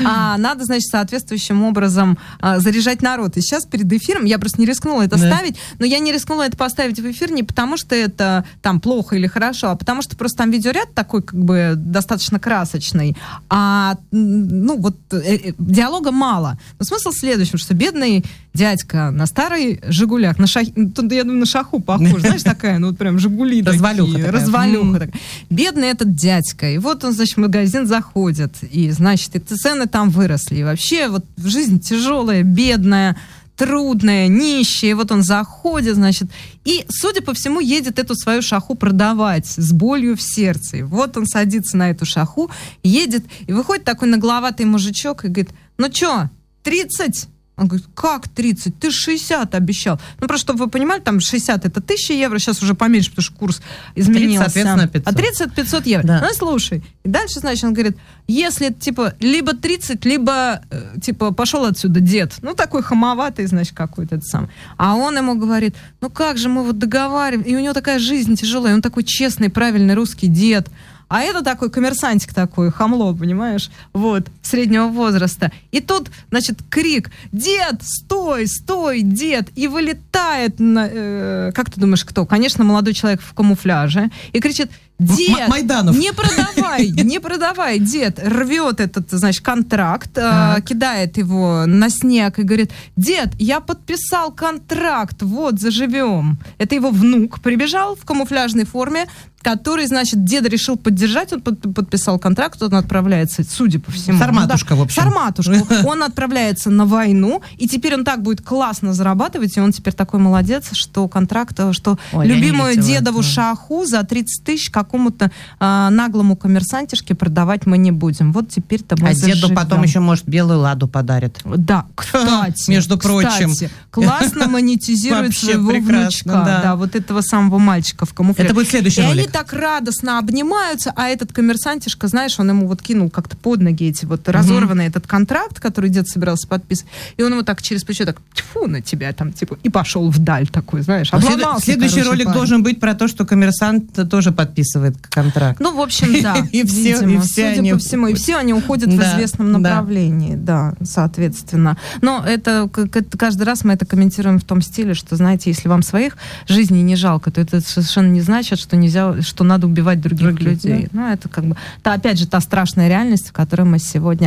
А, надо, значит, соответствующим образом а, заряжать народ. И сейчас перед эфиром, я просто не рискнула это да. ставить, но я не рискнула это поставить в эфир не потому, что это там плохо или хорошо, а потому что просто там видеоряд такой как бы достаточно красочный, а ну вот э, э, диалога мало. Но смысл в следующем, что бедный дядька на старый «Жигулях», на шах... Тут, я думаю, на шаху похож, знаешь, такая, ну вот прям «Жигули» Развалюха такие, такая. развалюха такая. Бедный этот дядька. И вот он, значит, в магазин заходит, и, значит, и цены там выросли. И вообще вот жизнь тяжелая, бедная, трудная, нищая. И вот он заходит, значит, и, судя по всему, едет эту свою шаху продавать с болью в сердце. И вот он садится на эту шаху, едет, и выходит такой нагловатый мужичок и говорит, ну чё, 30? Он говорит, как 30? Ты 60 обещал. Ну, просто чтобы вы понимали, там 60 это 1000 евро, сейчас уже поменьше, потому что курс изменился. 30, соответственно, 500. А 30 500 евро. Да. Ну, слушай. И дальше, значит, он говорит, если, типа, либо 30, либо, э, типа, пошел отсюда дед. Ну, такой хамоватый, значит, какой-то это сам. А он ему говорит, ну, как же мы вот договариваем, и у него такая жизнь тяжелая, он такой честный, правильный русский дед. А это такой коммерсантик такой, хамло, понимаешь? Вот, среднего возраста. И тут, значит, крик, дед, стой, стой, дед. И вылетает, на, э, как ты думаешь, кто? Конечно, молодой человек в камуфляже. И кричит, дед, М- Майданов. не продавай, не продавай. Дед рвет этот, значит, контракт, э, кидает его на снег и говорит, дед, я подписал контракт, вот, заживем. Это его внук прибежал в камуфляжной форме, который, значит, деда решил поддержать, он под- подписал контракт, он отправляется, судя по всему. Сарматушка, да, в общем. Сарматушка. *laughs* Он отправляется на войну, и теперь он так будет классно зарабатывать, и он теперь такой молодец, что контракт, э, что Ой, любимую дедову этого. шаху за 30 тысяч какому-то а, наглому коммерсантишке продавать мы не будем. Вот теперь-то мы А деду заживем. потом еще, может, белую ладу подарит. Да, *laughs* кстати. Между прочим. кстати, классно *laughs* монетизирует своего внучка. да. Да. вот этого самого мальчика в камуфляже. Это будет следующий И они так радостно обнимаются, а этот коммерсантишка, знаешь, он ему вот кинул как-то под ноги эти вот разорванный этот контракт, который дед собирался подписывать, и он ему так через плечо так, тьфу на тебя там, типа, и пошел вдаль такой, знаешь, А обломался, Следующий короче, ролик парень. должен быть про то, что коммерсант тоже подписывает контракт. Ну, в общем, да. *laughs* И все- видимо, и все судя они по всему, и все они уходят в известном направлении, да, соответственно. Но это каждый раз мы это комментируем в том стиле, что, знаете, если вам своих жизней не жалко, то это совершенно не значит, что нельзя, что надо убивать других, Других, людей. Ну, это как бы, та, опять же, та страшная реальность, в которой мы сегодня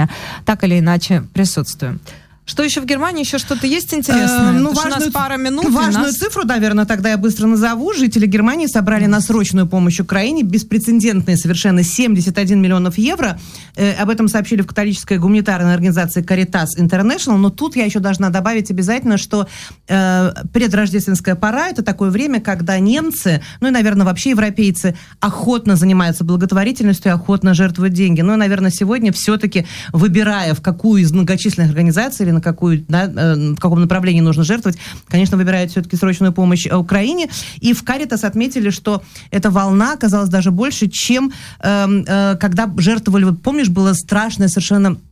так или иначе присутствуем. Что еще в Германии? Еще что-то есть интересное? Э, Потому что у нас пара минут. и важную нас- цифру, наверное, тогда я быстро назову. Жители Германии собрали на срочную помощь Украине беспрецедентные совершенно 71 миллионов евро. Э, об этом сообщили в католической гуманитарной организации Caritas International. Но тут я еще должна добавить обязательно, что э, предрождественская пора это такое время, когда немцы, ну и, наверное, вообще европейцы охотно занимаются благотворительностью, охотно жертвуют деньги. Ну и, наверное, сегодня все-таки выбирая, в какую из многочисленных организаций на какую, да, э, в каком направлении нужно жертвовать, конечно, выбирают все-таки срочную помощь э, Украине. И в Каритас отметили, что эта волна оказалась даже больше, чем эм, э, когда жертвовали, вот помнишь, было страшное совершенно э,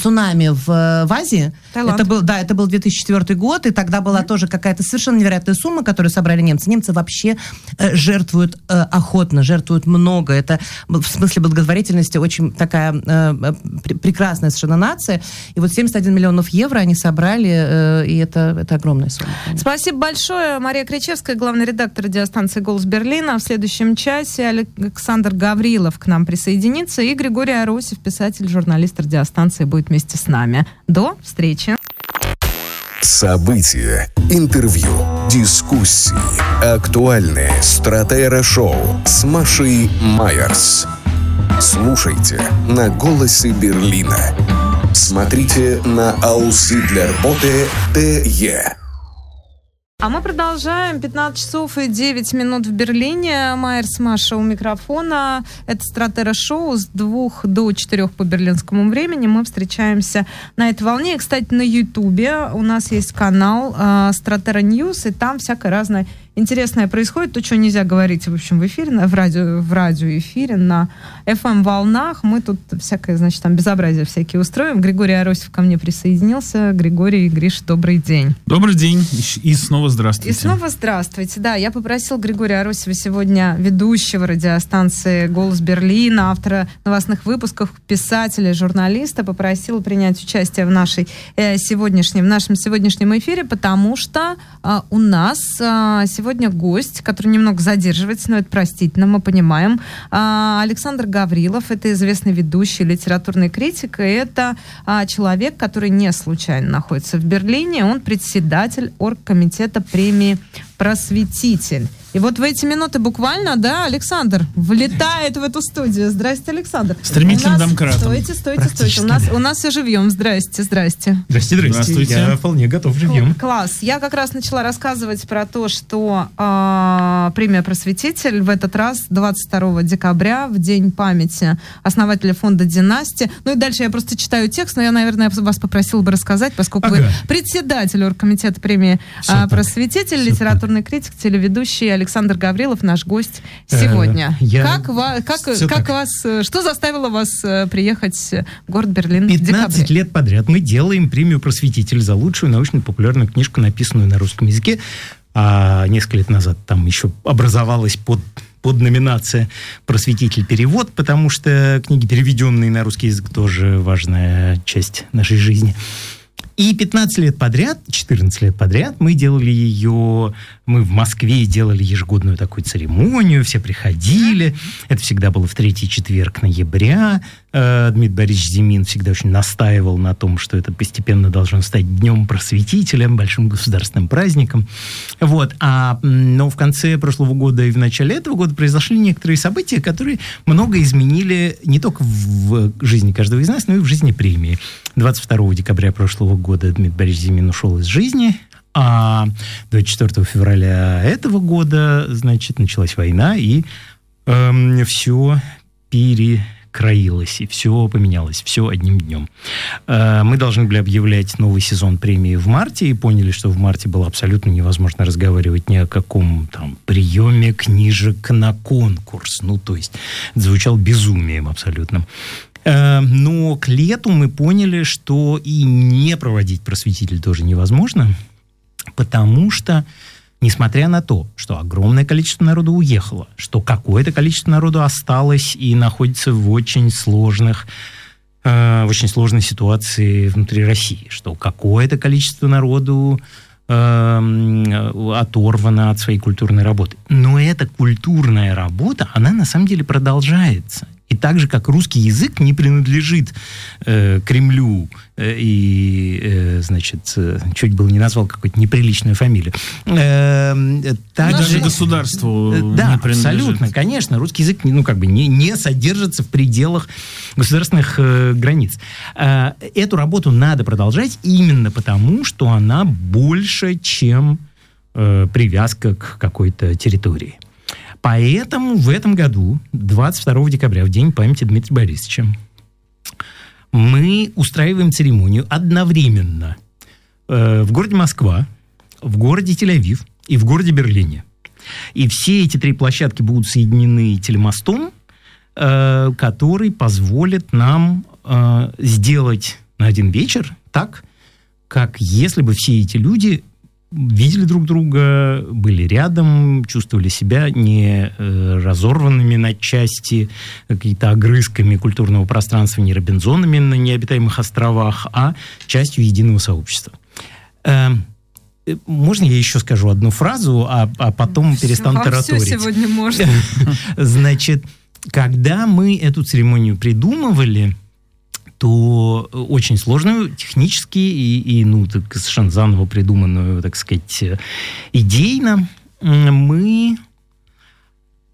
цунами в, э, в Азии. Таиланд. Это был, да, это был 2004 год, и тогда была тоже какая-то совершенно невероятная сумма, которую собрали немцы. Немцы вообще э, жертвуют э, охотно, жертвуют много. Это в смысле благотворительности очень такая э, э, пр- прекрасная совершенно нация. И вот 71 миллионов евро они собрали, э, и это, это огромная сумма. конечно. Спасибо большое. Мария Кричевская, главный редактор радиостанции «Голос Берлина». В следующем часе Александр Гаврилов к нам присоединится. И Григорий Аросев, писатель, журналист радиостанции, будет вместе с нами. До встречи. События, интервью, дискуссии, актуальные стратера-шоу с Машей Майерс. Слушайте на «Голосе Берлина». Смотрите на Аусы для работы ТЕ. А мы продолжаем. 15 часов и 9 минут в Берлине. Майерс Маша у микрофона. Это Стратера Шоу с 2 до 4 по берлинскому времени. Мы встречаемся на этой волне. И, кстати, на Ютубе у нас есть канал э, Стратера Ньюс, и там всякое разное интересное происходит. То, что нельзя говорить, в общем, в эфире, на- в, радио, в радиоэфире, на FM-волнах. Мы тут всякое, значит, там безобразие всякие устроим. Григорий Аросев ко мне присоединился. Григорий, Гриш, добрый день. Добрый день и снова здравствуйте. И снова здравствуйте. Да, я попросил Григория Аросева сегодня, ведущего радиостанции «Голос Берлина», автора новостных выпусков, писателя, журналиста, попросил принять участие в, нашей, э, сегодняшнем, в нашем сегодняшнем эфире, потому что э, у нас э, сегодня гость, который немного задерживается, но это простительно, мы понимаем. А, Александр Гаврилов, это известный ведущий, литературный критик, и это а, человек, который не случайно находится в Берлине. Он председатель оргкомитета премии «Просветитель». И вот в эти минуты буквально, да, Александр влетает в эту студию. Здрасте, Александр. Стремительным домкратом. Стойте, стойте, стойте. У нас, у нас все живьем. Здрасте, здрасте. Здрасте, здрасте. Здравствуйте. Я вполне готов живьем. Кл- Класс. Я как раз начала рассказывать про то, что а, премия «Просветитель» в этот раз 22 декабря, в День памяти основателя фонда «Династия». Ну и дальше я просто читаю текст, но я, наверное, вас попросила бы рассказать, поскольку вы Ага. председатель оргкомитета премии так. «Просветитель», Всё литературный критик, телеведущий Александр Гаврилов, наш гость Э, сегодня. я- Как, ва- как, как так. вас, э, что заставило вас э, приехать в город Берлин в 15 декабре? лет подряд мы делаем премию «Просветитель» за лучшую научно-популярную книжку, написанную на русском языке. А несколько лет назад там еще образовалась под под номинация «Просветитель перевод», потому что книги, переведенные на русский язык, тоже важная часть нашей жизни. И 15 лет подряд, 14 лет подряд мы делали ее, мы в Москве делали ежегодную такую церемонию, все приходили. Это всегда было в третий четверг ноября. Э, Дмитрий Борисович Зимин всегда очень настаивал на том, что это постепенно должно стать Днем Просветителя, большим государственным праздником. Вот. А, но в конце прошлого года и в начале этого года произошли некоторые события, которые много изменили не только в жизни каждого из нас, но и в жизни премии. 22 декабря прошлого года Дмитрий Борисович Зимин ушел из жизни, а 24 февраля этого года, значит, началась война, и все перекроилось, и все поменялось, все одним днем. Э, мы должны были объявлять новый сезон премии в марте, и поняли, что в марте было абсолютно невозможно разговаривать ни о каком там приеме книжек на конкурс. Ну, то есть, это звучало безумием абсолютно. Э, Но к лету мы поняли, что и не проводить просветитель тоже невозможно, потому что, несмотря на то, что огромное количество народу уехало, что какое-то количество народу осталось и находится в очень сложных э, в очень сложной ситуации внутри России, что какое-то количество народу э, оторвано от своей культурной работы. Но эта культурная работа, она на самом деле продолжается. И так же, как русский язык не принадлежит э, Кремлю э, и, э, значит, э, чуть было не назвал какую-то неприличную фамилию. Э, так даже же- государству Э, не Да, принадлежит. абсолютно, конечно. Русский язык, ну, как бы не, не содержится в пределах государственных э, границ. Э, эту работу надо продолжать именно потому, что она больше, чем э, привязка к какой-то территории. Поэтому в этом году, 22 декабря, в День памяти Дмитрия Борисовича, мы устраиваем церемонию одновременно э, в городе Москва, в городе Тель-Авив и в городе Берлине. И все эти три площадки будут соединены телемостом, э, который позволит нам э, сделать на один вечер так, как если бы все эти люди видели друг друга, были рядом, чувствовали себя не э, разорванными на части, какие-то огрызками культурного пространства, не Робинзонами на необитаемых островах, а частью единого сообщества. Эм, э, можно я еще скажу одну фразу, а, а потом перестану Вам все тараторить? сегодня можно. *laughs* Значит, когда мы эту церемонию придумывали, то очень сложную технически и, и, ну, так, совершенно заново придуманную, так сказать, э, идейно, мы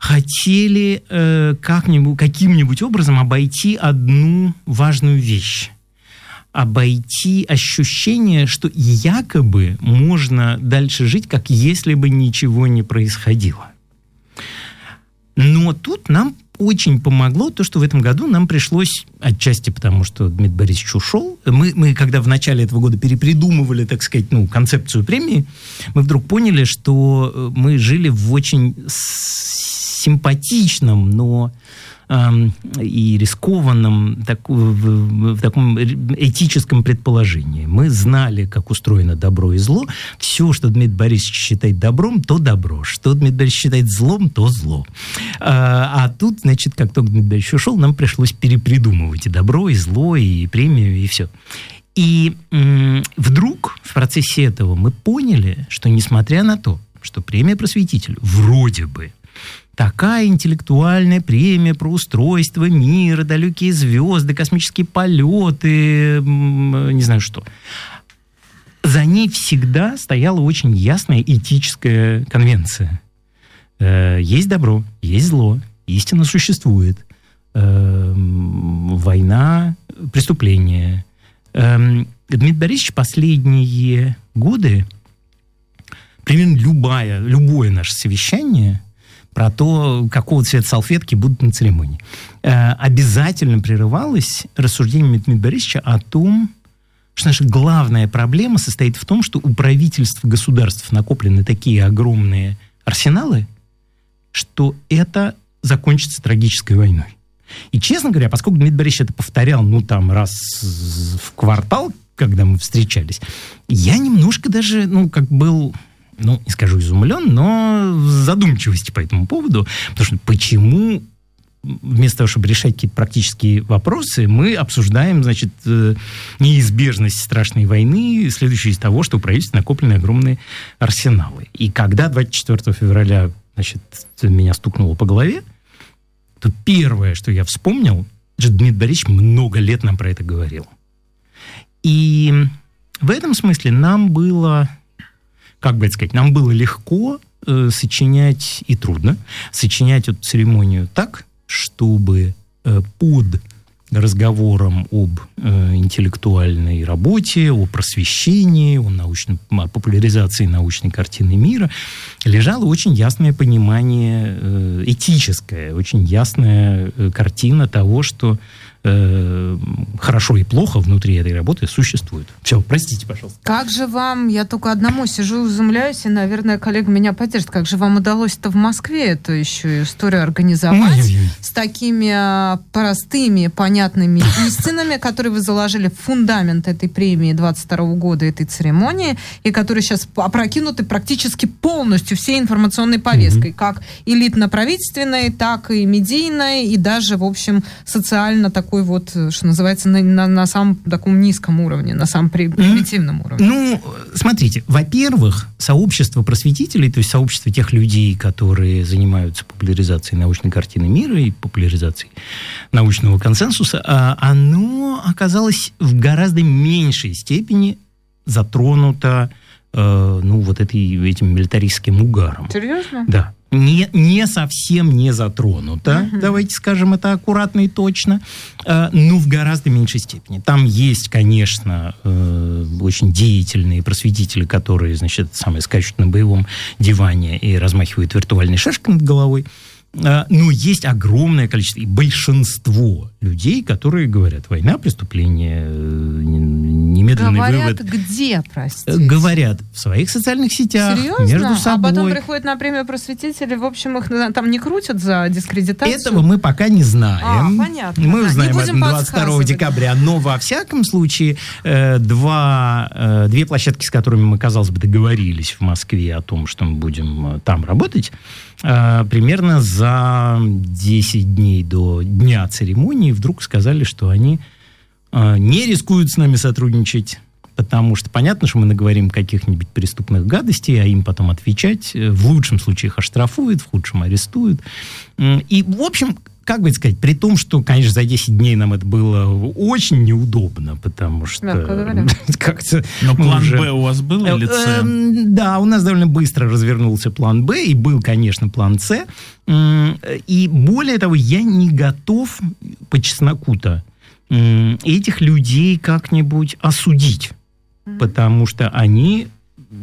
хотели э, как-нибудь, каким-нибудь образом обойти одну важную вещь. Обойти ощущение, что якобы можно дальше жить, как если бы ничего не происходило. Но тут нам очень помогло то, что в этом году нам пришлось, отчасти потому, что Дмитрий Борисович ушел, мы, мы когда в начале этого года перепридумывали, так сказать, ну, концепцию премии, мы вдруг поняли, что э, мы жили в очень симпатичном, но и рискованном так- в, в- таком этическом предположении. Мы знали, как устроено добро и зло. Все, что Дмитрий Борисович считает добром, то добро. Что Дмитрий Борисович считает злом, то зло. А, а тут, значит, как только Дмитрий Борисович ушел, нам пришлось перепридумывать и добро, и зло, и премию, и все. И м, вдруг в процессе этого мы поняли, что несмотря на то, что премия «Просветитель» вроде бы такая интеллектуальная премия про устройство мира, далекие звезды, космические полеты, не знаю что. За ней всегда стояла очень ясная этическая конвенция. Э, есть добро, есть зло, истина существует. Э, война, преступление. Э, Дмитрий Борисович последние годы, примерно любая, любое наше совещание про то, какого цвета салфетки будут на церемонии, э, обязательно прерывалось рассуждением Дмитрия Борисовича о том, что наша главная проблема состоит в том, что у правительств государств накоплены такие огромные арсеналы, что это закончится трагической войной. И, честно говоря, поскольку Дмитрий Борисович это повторял, ну, там, раз в квартал, когда мы встречались, я немножко даже, ну, как был ну, не скажу изумлен, но в задумчивости по этому поводу. Потому что почему вместо того, чтобы решать какие-то практические вопросы, мы обсуждаем, значит, э, неизбежность страшной войны, следующую из того, что у правительства накоплены огромные арсеналы. И когда 24 февраля, значит, меня стукнуло по голове, то первое, что я вспомнил, Дмитрий Борисович много лет нам про это говорил. И в этом смысле нам было, как бы это сказать, нам было легко э, сочинять, и трудно, сочинять эту церемонию так, чтобы э, под разговором об э, интеллектуальной работе, о просвещении, о, научной, о популяризации научной картины мира, лежало очень ясное понимание э, этическое, очень ясная э, картина того, что э, хорошо и плохо внутри этой работы существует. Все, простите, пожалуйста. Как же вам, я только одному сижу, изумляюсь, и, наверное, коллега меня поддержит, как же вам удалось это в Москве эту еще историю организовать Ой-ой-ой. с такими а, простыми, понятными *laughs* истинами, которые вы заложили в фундамент этой премии 22 года, этой церемонии, и которые сейчас опрокинуты практически полностью всей информационной повесткой, как элитно-правительственной, так и медийной, и даже, в общем, социально такой вот, э, что называется, на, на- на самом таком низком уровне, на самом при- примитивном уровне. Ну, смотрите, во-первых, сообщество просветителей, то есть сообщество тех людей, которые занимаются популяризацией научной картины мира и популяризацией научного консенсуса, а, оно оказалось в гораздо меньшей степени затронуто, э, ну, вот этой, этим милитаристским угаром. Серьезно? Да. Не, не совсем не затронуто, Мгм. давайте скажем это аккуратно и точно, э, но в гораздо меньшей степени. Там есть, конечно, э, очень деятельные просветители, которые, значит, самое скачут на боевом диване и размахивают виртуальной шашкой над головой. Э, Но есть огромное количество, и большинство людей, которые говорят, война, преступление, э, немедленный Говорят, вывод. где, Э, простите? Говорят в своих социальных сетях, Серьезно? между собой. А потом приходят на премию просветителей, в общем, их там не крутят за дискредитацию? Этого мы пока не знаем. А, понятно, Мы узнаем Не об будем этом 22 подсказывать. декабря. Но во всяком случае, э, два, э, две площадки, с которыми мы, казалось бы, договорились в Москве о том, что мы будем э, там работать, э, примерно за 10 дней до дня церемонии вдруг сказали, что они э, не рискуют с нами сотрудничать. Потому что понятно, что мы наговорим каких-нибудь преступных гадостей, а им потом отвечать. э, В лучшем случае их оштрафуют, в худшем арестуют. И, в общем, как бы сказать, при том, что, конечно, за 10 дней нам это было очень неудобно, потому что... *laughs* Как-то Но план уже- Б у вас был или С? Эм, Да, у нас довольно быстро развернулся план Б, и был, конечно, план С. И более того, я не готов по чесноку-то этих людей как-нибудь осудить, потому что они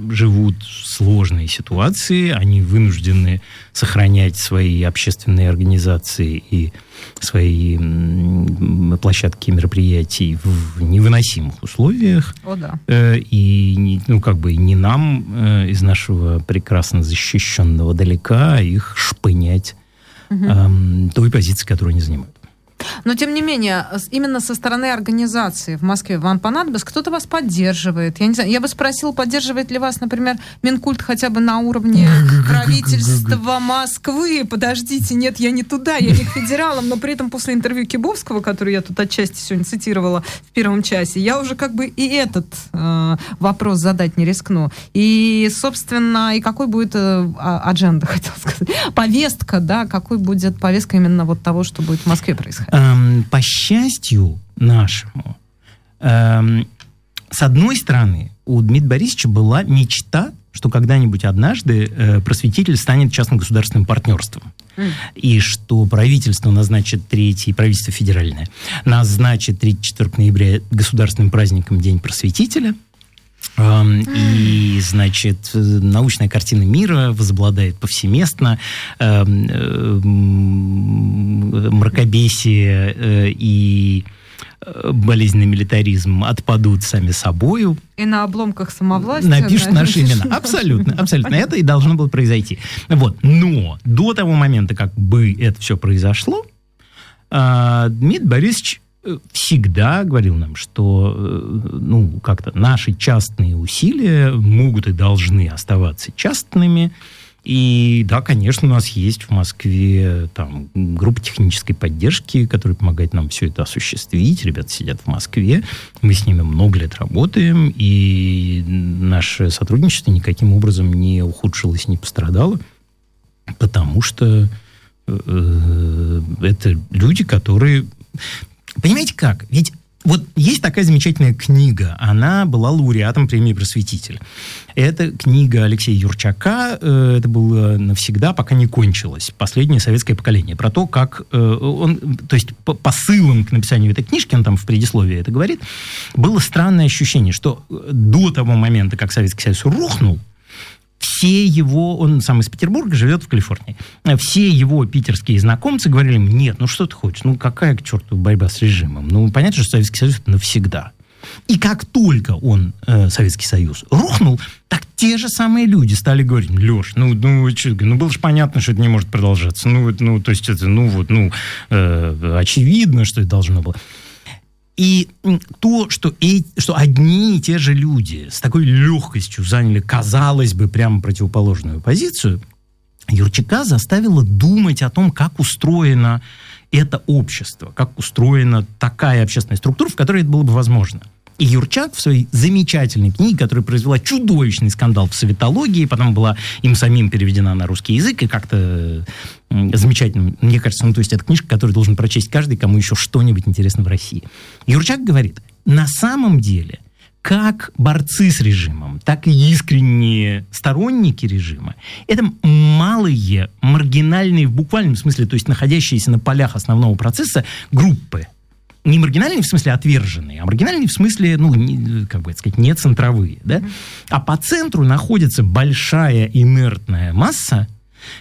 живут в сложной ситуации, они вынуждены сохранять свои общественные организации и свои площадки мероприятий в невыносимых условиях. О, да. Э, И, ну, как бы не нам э, из нашего прекрасно защищенного далека их шпынять эм, той позиции, которую они занимают. Но, тем не менее, именно со стороны организации в Москве вам понадобилось, кто-то вас поддерживает. Я не знаю, я бы спросила, поддерживает ли вас, например, Минкульт хотя бы на уровне *laughs* правительства Москвы. Подождите, нет, я не туда, я не к федералам, но при этом после интервью Кибовского, который я тут отчасти сегодня цитировала в первом часе, я уже как бы и этот э, вопрос задать не рискну. И, собственно, и какой будет э, а- адженда, *laughs* хотел сказать, повестка, да, какой будет повестка именно вот того, что будет в Москве происходить. Эм, по счастью нашему, эм, с одной стороны, у Дмитрия Борисовича была мечта, что когда-нибудь однажды э, просветитель станет частно-государственным партнерством. Mm. И что правительство назначит третий, правительство федеральное, назначит 34 ноября государственным праздником День просветителя – и, значит, научная картина мира возобладает повсеместно. Эм, мракобесие э, и э, болезненный милитаризм отпадут сами собою. И на обломках самовластия... Напишут наши *laughs* имена. Абсолютно, абсолютно. Это и должно было произойти. Вот. Но до того момента, как бы это все произошло, э, Дмитрий Борисович всегда говорил нам, что э, ну, как-то наши частные усилия могут и должны оставаться частными. И да, конечно, у нас есть в Москве там группа технической поддержки, которая помогает нам все это осуществить. Ребята сидят в Москве, мы с ними много лет работаем, и наше сотрудничество никаким образом не ухудшилось, не пострадало, потому что э, это люди, которые Понимаете как? Ведь вот есть такая замечательная книга, она была лауреатом премии «Просветитель». Это книга Алексея Юрчака, э, это было навсегда, пока не кончилось, последнее советское поколение, про то, как э, он, то есть посылом к написанию этой книжки, он там в предисловии это говорит, было странное ощущение, что до того момента, как Советский Союз рухнул, все его, он сам из Петербурга, живет в Калифорнии, все его питерские знакомцы говорили, нет, ну что ты хочешь, ну какая к черту борьба с режимом? Ну понятно, что Советский Союз навсегда. И как только он, э, Советский Союз, рухнул, так те же самые люди стали говорить, Леш, ну, ну, что, ну было же понятно, что это не может продолжаться. Ну, ну то есть это, ну, вот, ну, э, очевидно, что это должно было. И то, что, и, что одни и те же люди с такой легкостью заняли, казалось бы, прямо противоположную позицию, Юрчака заставило думать о том, как устроено это общество, как устроена такая общественная структура, в которой это было бы возможно – и Юрчак в своей замечательной книге, которая произвела чудовищный скандал в советологии, потом была им самим переведена на русский язык, и как-то замечательно, мне кажется, ну, то есть это книжка, которую должен прочесть каждый, кому еще что-нибудь интересно в России. Юрчак говорит, на самом деле, как борцы с режимом, так и искренние сторонники режима, это малые, маргинальные в буквальном смысле, то есть находящиеся на полях основного процесса группы – не маргинальные в смысле отверженные, а маргинальные в смысле, ну, не, как бы сказать, не центровые, да? А по центру находится большая инертная масса,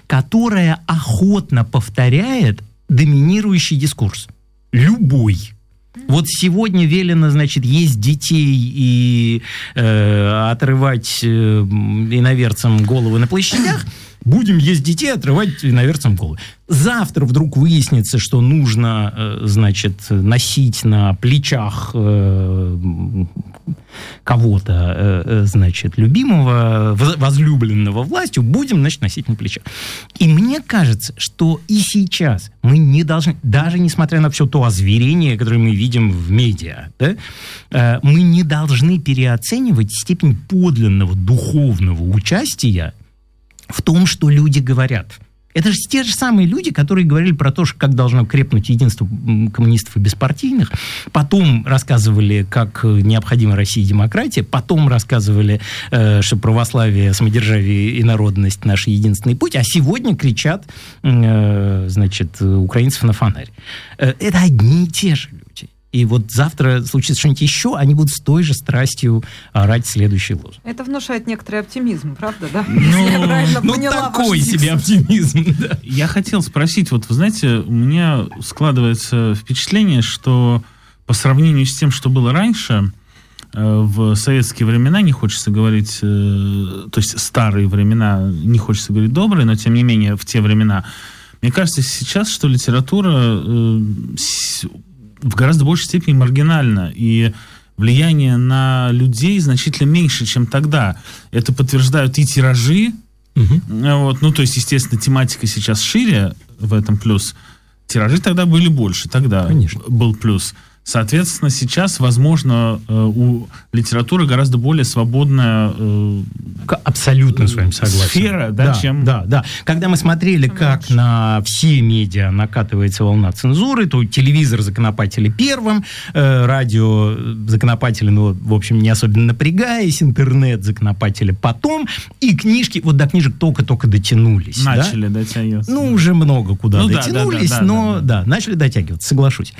которая охотно повторяет доминирующий дискурс. Любой. Вот сегодня велено, значит, есть детей и э, отрывать э, иноверцам головы на площадях будем есть детей, отрывать иноверцам головы. Завтра вдруг выяснится, что нужно, э, значит, носить на плечах э, кого-то, э, значит, любимого, возлюбленного властью, будем, значит, носить на плечах. И мне кажется, что и сейчас мы не должны, даже несмотря на все то озверение, которое мы видим в медиа, да, мы не должны переоценивать степень подлинного духовного участия в том, что люди говорят. Это же те же самые люди, которые говорили про то, как должно крепнуть единство коммунистов и беспартийных. Потом рассказывали, как необходима России демократия. Потом рассказывали, э, что православие, самодержавие и народность наш единственный путь. А сегодня кричат, э, значит, украинцев на фонарь. Э, это одни и те же люди. И вот завтра случится что-нибудь еще, они будут с той же страстью орать следующий лозунг. Это внушает некоторый оптимизм, правда, да? Ну, ну такой себе оптимизм. *laughs* Да. Я хотел спросить, вот вы знаете, у меня складывается впечатление, что по сравнению с тем, что было раньше, э, в советские времена, не хочется говорить, э, то есть старые времена, не хочется говорить добрые, но тем не менее в те времена, мне кажется, сейчас, что литература э, в гораздо большей степени маргинально. И влияние на людей значительно меньше, чем тогда. Это подтверждают и тиражи. Угу. Вот, ну, то есть, естественно, тематика сейчас шире в этом плюс. Тиражи тогда были больше, тогда Конечно. был плюс. Соответственно, сейчас, возможно, э, у литературы гораздо более свободная э, абсолютно с вами согласен. Сфера, да, да, чем... Да, да. Когда мы смотрели, как на все медиа накатывается волна цензуры, то телевизор законопатили первым, э, радио законопатили, ну, в общем, не особенно напрягаясь, интернет законопатили потом, и книжки, вот до книжек только-только дотянулись. Начали да? дотягиваться. Ну, уже много куда ну, дотянулись, да, да, да, но, да, да. да, начали дотягиваться, соглашусь.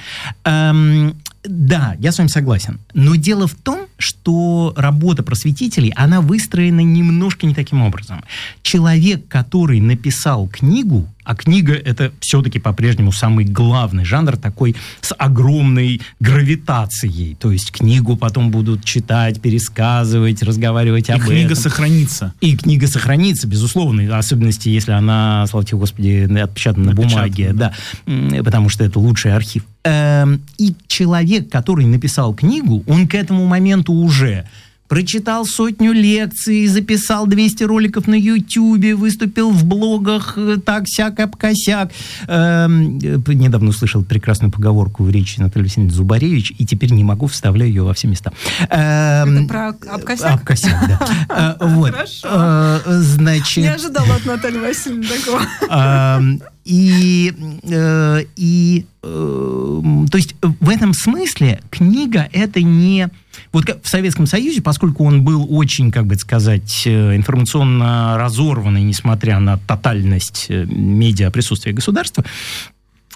Эм, да, я с вами согласен. Но дело в том, что работа просветителей, она выстроена немножко не таким образом. Человек, который написал книгу, а книга это все-таки по-прежнему самый главный жанр, такой с огромной гравитацией. То есть книгу потом будут читать, пересказывать, разговаривать и об книга этом. сохранится. И книга сохранится, безусловно, особенности, если она, слава тебе Господи, отпечатана на бумаге, да. да, потому что это лучший архив. Эм, и человек, который написал книгу, он к этому моменту уже прочитал сотню лекций, записал 200 роликов на Ютьюбе, выступил в блогах э, так, сяк, обкосяк. Эм, э, недавно услышал прекрасную поговорку в речи Натальи Васильевны Зубаревич, и теперь не могу, вставляю ее во все места. Эм, Это про обкосяк? Обкосяк, да. *laughs* Э, вот. Хорошо. Значит... Не ожидала от Натальи Васильевны такого. Эм, и, и то есть в этом смысле книга это не вот в Советском Союзе, поскольку он был очень, как бы сказать, э, информационно разорванный, несмотря на тотальность э, медиа присутствия государства,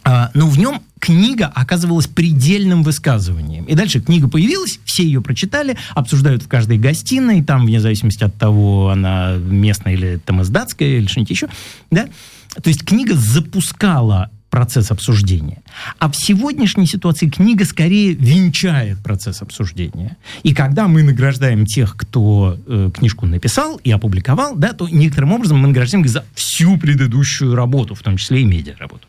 а, но в нем книга оказывалась предельным высказыванием. И дальше книга появилась, все ее прочитали, обсуждают в каждой гостиной, там, вне зависимости от того, она местная или там издатская, или что-нибудь еще, да? То есть книга запускала процесс обсуждения. А в сегодняшней ситуации книга скорее венчает процесс обсуждения. И когда мы награждаем тех, кто э, книжку написал и опубликовал, да, то некоторым образом мы награждаем за всю предыдущую работу, в том числе и медиа работу.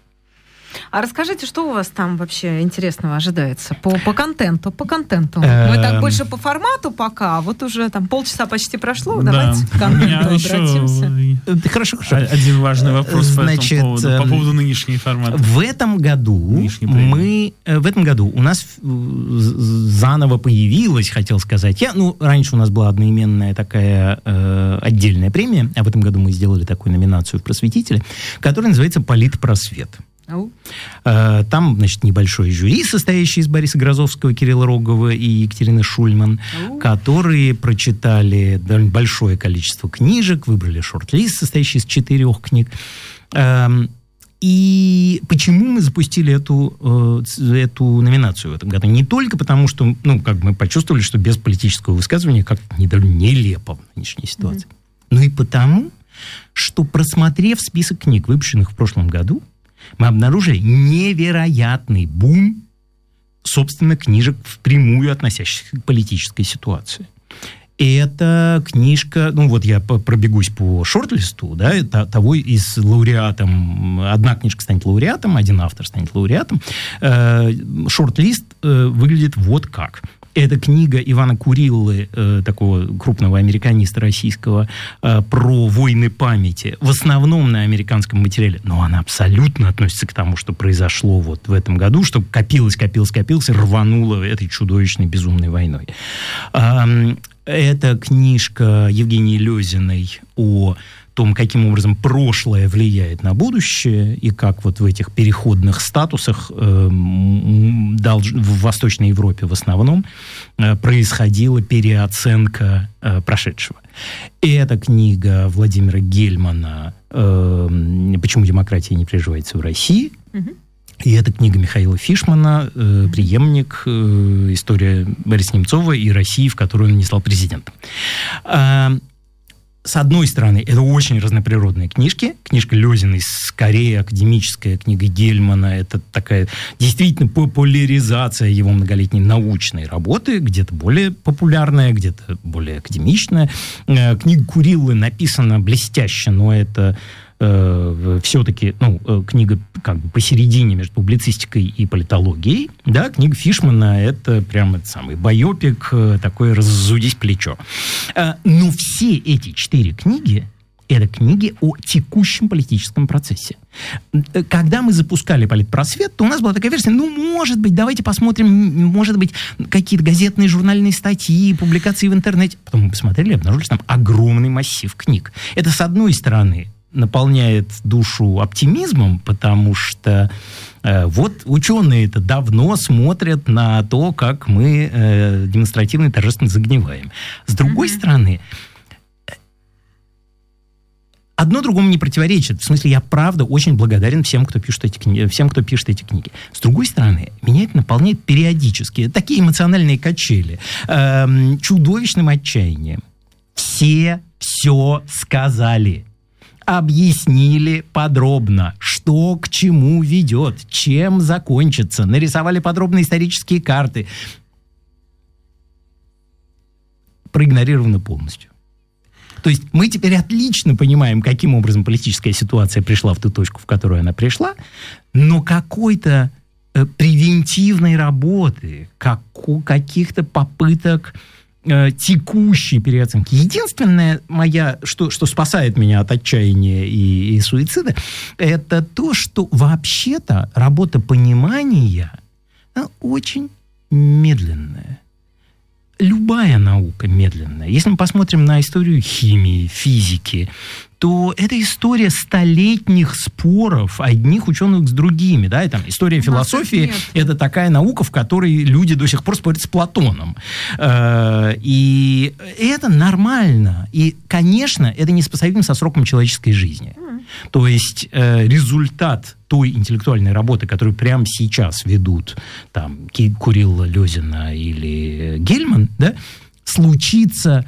А расскажите, что у вас там вообще интересного ожидается по, по контенту? По контенту. Мы так эм. больше по формату пока, а вот уже там полчаса почти прошло, давайте к контенту обратимся. Хорошо, хорошо. Один важный вопрос по, этому поводу, по эм, поводу нынешней формата. В этом году мы, э, в этом году у нас заново появилась, хотел сказать я, ну, раньше у нас была одноименная такая э, отдельная премия, а в этом году мы сделали такую номинацию в «Просветителе», которая называется «Политпросвет». Э, там, значит, небольшой жюри, состоящий из Бориса Грозовского, Кирилла Рогова и Екатерины Шульман, которые прочитали довольно большое количество книжек, выбрали шорт-лист, состоящий из четырех книг. Эм, и почему мы запустили эту, э, эту номинацию в этом году? Не только потому, что ну, как мы почувствовали, что без политического высказывания как-то нелепо в нынешней ситуации, mm-hmm. но и потому, что просмотрев список книг, выпущенных в прошлом году, мы обнаружили невероятный бум, собственно, книжек, впрямую относящихся к политической ситуации. Это книжка, ну вот я пробегусь по шорт-листу, да, того из лауреатом, одна книжка станет лауреатом, один автор станет лауреатом. Э, шорт-лист э, выглядит вот как. Это книга Ивана Куриллы, э, такого крупного американиста российского, э, про войны памяти. В основном на американском материале. Но она абсолютно относится к тому, что произошло вот в этом году, что копилось, копилось, копилось и рвануло этой чудовищной безумной войной. Э, это книжка Евгении Лезиной о том, каким образом прошлое влияет на будущее, и как вот в этих переходных статусах э, долж, в Восточной Европе в основном э, происходила переоценка э, прошедшего. И эта книга Владимира Гельмана э, «Почему демократия не приживается в России», И это книга Михаила Фишмана, э, преемник, э, история Бориса Немцова и России, в которой он не стал президентом. Э, с одной стороны, это очень разноприродные книжки. Книжка Лезиной скорее академическая, книга Гельмана. Это такая действительно популяризация его многолетней научной работы, где-то более популярная, где-то более академичная. Э, книга Куриллы написана блестяще, но это э, все-таки ну, э, книга как бы посередине между публицистикой и политологией. Да, книга Фишмана — это прямо это самый байопик, э, такой «раззудись плечо». Э, но все эти четыре книги Это книги о текущем политическом процессе. Когда мы запускали политпросвет, то у нас была такая версия, ну, может быть, давайте посмотрим, может быть, какие-то газетные, журнальные статьи, публикации в интернете. Потом мы посмотрели, обнаружили там огромный массив книг. Это, с одной стороны, наполняет душу оптимизмом, потому что э, вот ученые это давно смотрят на то, как мы э, демонстративно и торжественно загниваем. С другой mm-hmm. стороны, одно другому не противоречит. В смысле, я правда очень благодарен всем, кто пишет эти книги, всем, кто пишет эти книги. С другой стороны, меня это наполняет периодически такие эмоциональные качели, э, чудовищным отчаянием. Все все сказали объяснили подробно, что к чему ведет, чем закончится, нарисовали подробные исторические карты. Проигнорировано полностью. То есть мы теперь отлично понимаем, каким образом политическая ситуация пришла в ту точку, в которую она пришла, но какой-то э, превентивной работы, как, каких-то попыток э, текущей переоценки. Единственное моя, что, что спасает меня от отчаяния и, и суицида, это то, что вообще-то работа понимания очень медленная любая наука медленная. Если мы посмотрим на историю химии, физики, то это история столетних споров одних ученых с другими. Да? И, там, история философии – это такая наука, в которой люди до сих пор спорят с Платоном. Э, и это нормально. И, конечно, это несопоставимо со сроком человеческой жизни. То есть э, результат той интеллектуальной работы, которую прямо сейчас ведут там Курилла, Лезина или Гельман, да, случится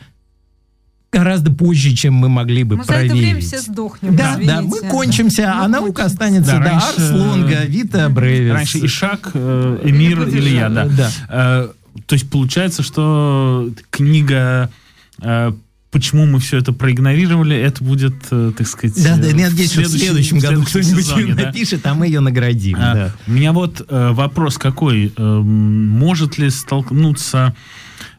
гораздо позже, чем мы могли бы мы проверить. за это время все сдохнем, Да, извините. да, мы кончимся, мы а наука останется. Да, да раньше, Арс, Лонга, Вита, Брейвис. Раньше Ишак, э, Эмир или я, да. да. Э, то есть получается, что книга э, почему мы все это проигнорировали, это будет, э, так сказать, да, да, я надеюсь, в следующем году кто-нибудь сезоне, да? напишет, а мы ее наградим. А, да. У меня вот э, вопрос какой. Э, может ли столкнуться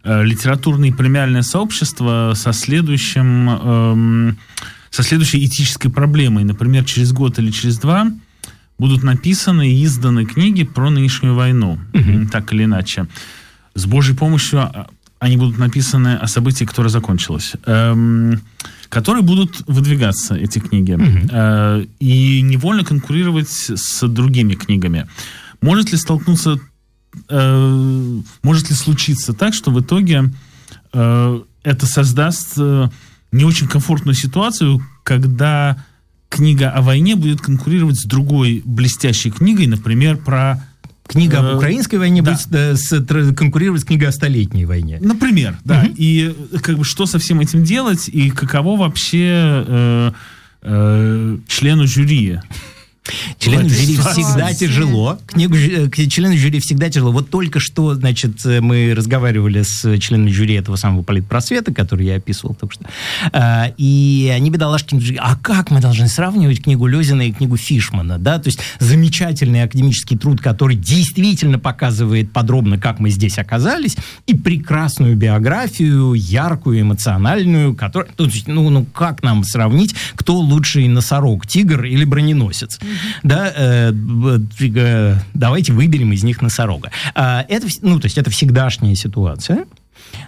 Э, литературное и премиальное сообщество со следующим, эм, со следующей этической проблемой. Например, через год или через два будут написаны и изданы книги про нынешнюю войну, угу. так или иначе. С Божьей помощью а, они будут написаны о событии, которое закончилось. Эм, которые будут выдвигаться, эти книги, угу. э, и невольно конкурировать с другими книгами. Может ли столкнуться э, может ли случиться так, что в итоге э, это создаст э, не очень комфортную ситуацию, когда книга о войне будет конкурировать с другой блестящей книгой, например, про Книга об э, украинской войне да. будет э, с, конкурировать с книгой о столетней войне. Например, да. Угу. И как бы что со всем этим делать, и каково вообще э, э, члену жюри Члену жюри всегда тяжело. Книгу, э, члену жюри всегда тяжело. Вот только что, значит, э, мы разговаривали с членами жюри этого самого политпросвета, который я описывал только что. А, и они, бедолашки, а как мы должны сравнивать книгу Лезина и книгу Фишмана, да? То есть замечательный академический труд, который действительно показывает подробно, как мы здесь оказались, и прекрасную биографию, яркую, эмоциональную, которая... Ну, ну как нам сравнить, кто лучший носорог, тигр или броненосец? Да, э, э, давайте выберем из них носорога. А, это, ну, то есть это всегдашняя ситуация.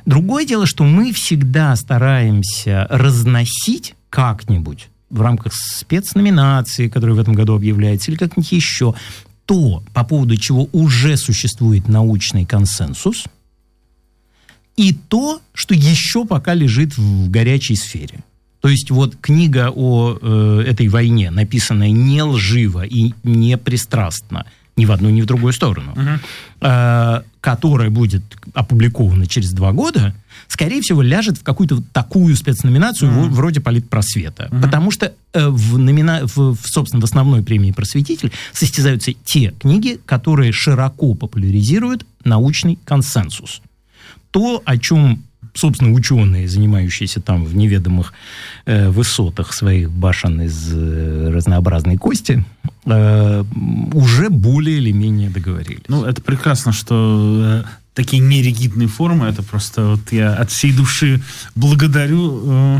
Другое дело, что мы всегда стараемся разносить как-нибудь в рамках спецноминации, которая в этом году объявляется, или как-нибудь еще, то, по поводу чего уже существует научный консенсус, и то, что еще пока лежит в горячей сфере. То есть вот книга о э, этой войне, написанная не лживо и не пристрастно, ни в одну, ни в другую сторону, uh-huh. э, которая будет опубликована через два года, скорее всего, ляжет в какую-то такую спецноминацию uh-huh. вроде политпросвета. Uh-huh. Потому что э, в, номина... в, в, собственно, в основной премии «Просветитель» состязаются те книги, которые широко популяризируют научный консенсус. То, о чем собственно, ученые, занимающиеся там в неведомых э, высотах своих башен из э, разнообразной кости, э, уже более или менее договорились. Ну, это прекрасно, что э, такие неригидные формы, это просто вот я от всей души благодарю э,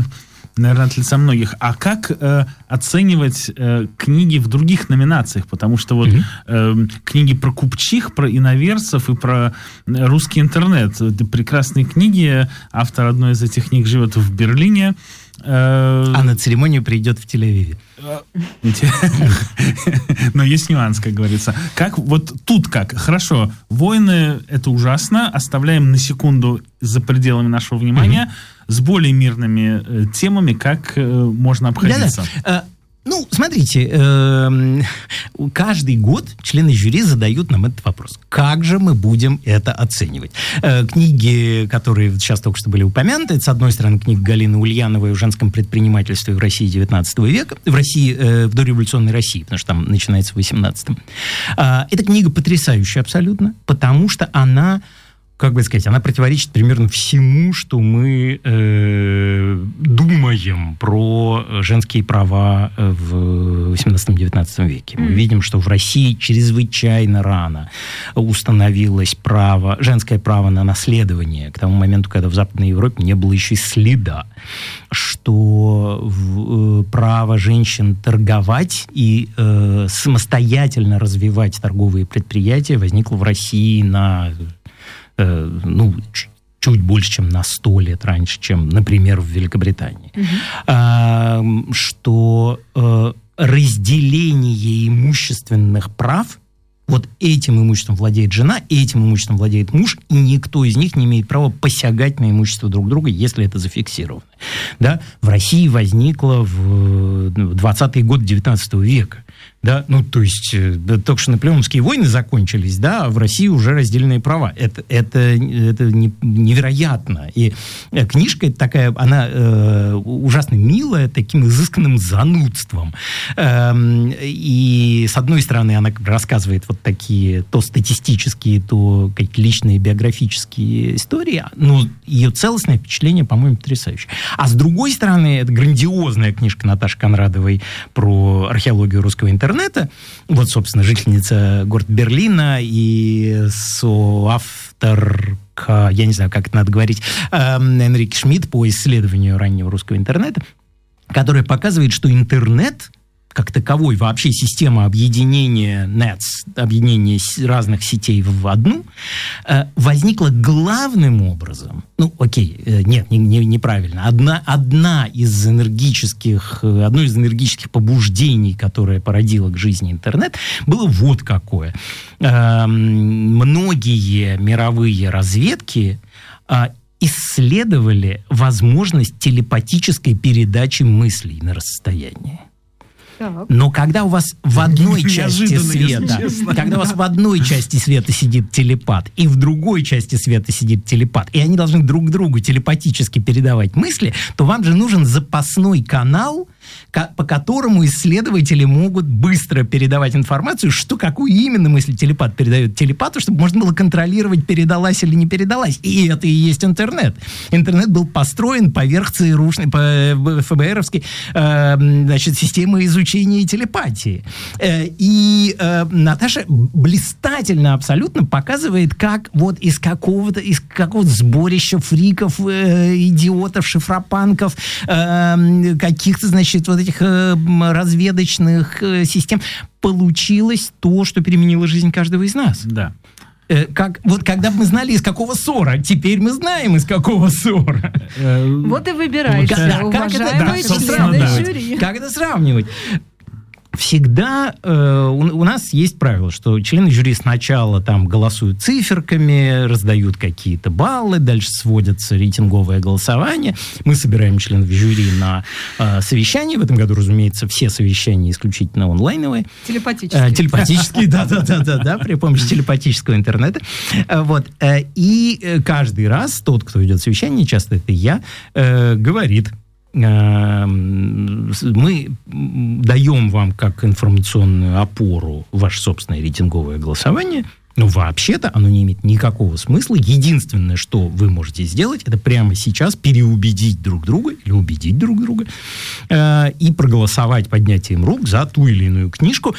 наверное, от лица многих. А как э, оценивать э, книги в других номинациях? Потому что вот э, книги про купчих, про иноверцев и про русский интернет. Это прекрасные книги. Автор одной из этих книг живет в Берлине. Э, а на церемонию придет в Тель-Авиве. *laughs* Но есть нюанс, как говорится. Как вот тут как? Хорошо, войны это ужасно, оставляем на секунду за пределами нашего внимания. С более мирными э, темами как э, можно обходиться? Ну, смотрите, э, каждый год члены жюри задают нам этот вопрос. Как же мы будем это оценивать? Э, книги, которые сейчас только что были упомянуты, это, с одной стороны, книга Галины Ульяновой о женском предпринимательстве в России 19 века, в России, э, в дореволюционной России, потому что там начинается в 18-м. Э, эта книга потрясающая абсолютно, потому что она как бы сказать, она противоречит примерно всему, что мы э, думаем про женские права э, в 18-19 веке. Мы видим, что в России чрезвычайно рано установилось право, женское право на наследование к тому моменту, когда в Западной Европе не было еще и следа, что в, э, право женщин торговать и э, самостоятельно развивать торговые предприятия возникло в России на э, ну, чуть больше, чем на сто лет раньше, чем, например, в Великобритании, угу. а, что э, разделение имущественных прав вот этим имуществом владеет жена, этим имуществом владеет муж, и никто из них не имеет права посягать на имущество друг друга, если это зафиксировано. Да? В России возникло в 20-е годы 19 века да, ну, то есть, э, только что наполеоновские войны закончились, да, а в России уже раздельные права. Это, это, это не, невероятно. И э, книжка такая, она э, ужасно милая, таким изысканным занудством. Эм, и, с одной стороны, она рассказывает вот такие то статистические, то какие личные биографические истории, но ее целостное впечатление, по-моему, потрясающее. А с другой стороны, это грандиозная книжка Наташи Конрадовой про археологию русского интернета, интернета. Вот, собственно, жительница города Берлина и соавтор я не знаю, как это надо говорить, эм, Энрик Шмидт по исследованию раннего русского интернета, которая показывает, что интернет как таковой вообще система объединения NETs, объединения разных сетей в одну, э, возникла главным образом, ну, окей, э, нет, не, не, неправильно, одна, одна из энергических, э, одно из энергических побуждений, которое породило к жизни интернет, было вот какое. Многие мировые разведки исследовали возможность телепатической передачи мыслей на расстоянии. Но когда у вас в *laughs* одной части света, когда у вас в одной части света сидит телепат, и в другой части света сидит телепат, и они должны друг другу телепатически передавать мысли, то вам же нужен запасной канал, по которому исследователи могут быстро передавать информацию, что какую именно мысль телепат передает телепату, чтобы можно было контролировать, передалась или не передалась. И это и есть интернет. Интернет был построен поверх ЦРУшной, по э, ФБРовской э, значит, системы изучения телепатии. Э, и э, Наташа блистательно абсолютно показывает, как вот из какого-то из какого-то сборища фриков, э, идиотов, шифропанков, э, каких-то, значит, вот этих э, разведочных э, систем получилось то, что переменило жизнь каждого из нас. Да э, как вот когда мы знали из какого ссора, теперь мы знаем из какого ссора. Вот и выбирайте, да, уважаемые члены жюри. Как это сравнивать? Всегда э, у, у нас есть правило, что члены жюри сначала там голосуют циферками, раздают какие-то баллы, дальше сводятся рейтинговое голосование. Мы собираем членов жюри на э, совещании. В этом году, разумеется, все совещания исключительно онлайновые. Телепатические. Э, телепатические, да-да-да, при помощи телепатического интернета. Э, вот. Э, и э, каждый раз тот, кто ведет совещание, часто это я, говорит, мы даем вам как информационную опору ваше собственное рейтинговое голосование, но вообще-то оно не имеет никакого смысла. Единственное, что вы можете сделать, это прямо сейчас переубедить друг друга или убедить друг друга э, и проголосовать поднятием рук за ту или иную книжку,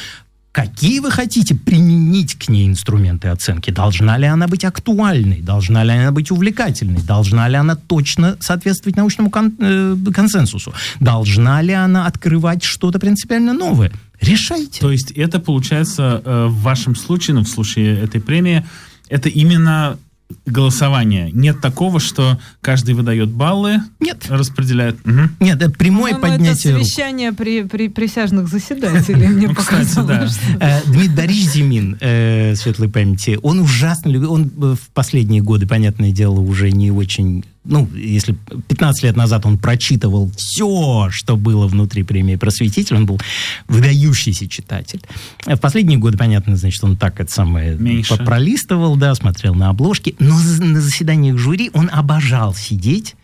Какие вы хотите применить к ней инструменты оценки? Должна ли она быть актуальной? Должна ли она быть увлекательной? Должна ли она точно соответствовать научному кон- э, консенсусу? Должна ли она открывать что-то принципиально новое? Решайте. То есть это получается э, в вашем случае, ну, в случае этой премии, это именно голосование. Нет такого, что каждый выдает баллы, Нет. распределяет. Угу. Нет, это прямое По-моему, поднятие это рук. совещание при, при присяжных заседателей, мне *laughs* Ну, кстати, показалось. да. Э, Дмитрий Борисович Зимин, э, светлой памяти, он ужасно любил, он в последние годы, понятное дело, уже не очень, ну, если 15 лет назад он прочитывал все, что было внутри премии «Просветитель», он был выдающийся читатель. А В последние годы, понятно, значит, он так это самое Меньше. пролистывал, да, смотрел на обложки, но на заседаниях жюри он обожал сидеть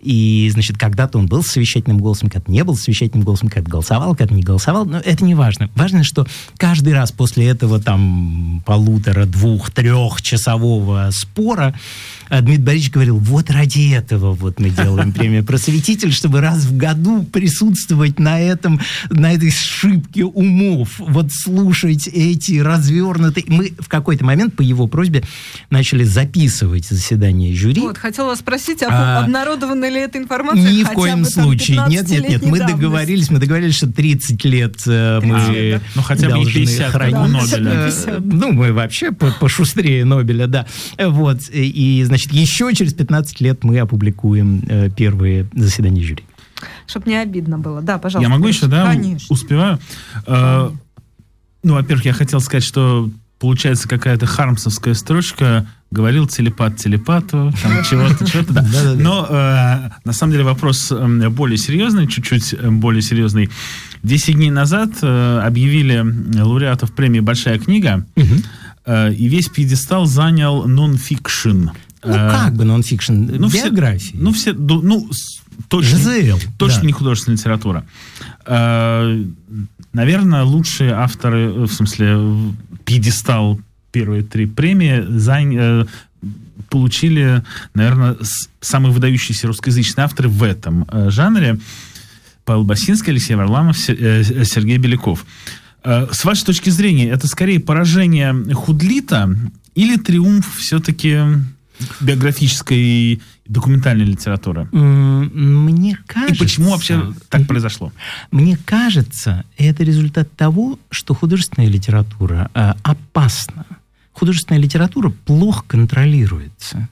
и, значит, когда-то он был с совещательным голосом, когда-то не был с совещательным голосом, когда-то голосовал, когда-то не голосовал. Но это не важно. Важно, что каждый раз после этого там полутора, двух, трехчасового спора Дмитрий Борисович говорил, вот ради этого вот мы делаем премию «Просветитель», чтобы раз в году присутствовать на этом, на этой шибке умов, вот слушать эти развернутые... Мы в какой-то момент по его просьбе начали записывать заседания жюри. Вот, хотела вас спросить, а, А, обнародована ли эта информация Ни в коем случае. Нет, нет, нет. 15-летней Мы договорились, мы договорились, что 30 лет э, мы 30 лет, Ну, хотя бы должны 50, как хранить. Нобеля. Э, 50. Ну, мы вообще по- пошустрее Нобеля, да. Э, Вот. И, значит, еще через 15 лет мы опубликуем э, первые заседания жюри. Чтоб не обидно было. Да, пожалуйста. Я могу еще, да? Конечно. Успеваю. Э, Ну, во-первых, я хотел сказать, что получается какая-то хармсовская строчка говорил телепат телепату, там *laughs* чего-то, чего-то, да. Но э, на самом деле вопрос э, более серьезный, чуть-чуть э, более серьезный. Десять дней назад э, объявили лауреатов премии «Большая книга», э, и весь пьедестал занял нон-фикшн. Ну, Э, как бы нон-фикшн, ну, все- биографии. ну, все, ну, точно, ЖЗЛ, точно да. не художественная литература. Э, наверное, лучшие авторы, э, в смысле, пьедестал первые три премии э, получили, наверное, самые выдающиеся русскоязычные авторы в этом жанре. Павел Басинский, Алексей Варламов, Се- Сергей Беляков. С вашей точки зрения, это скорее поражение худлита или триумф все-таки биографической документальной литературы? Мне кажется... И почему вообще так произошло? Мне кажется, это результат того, что художественная литература э, опасна. Художественная литература плохо контролируется.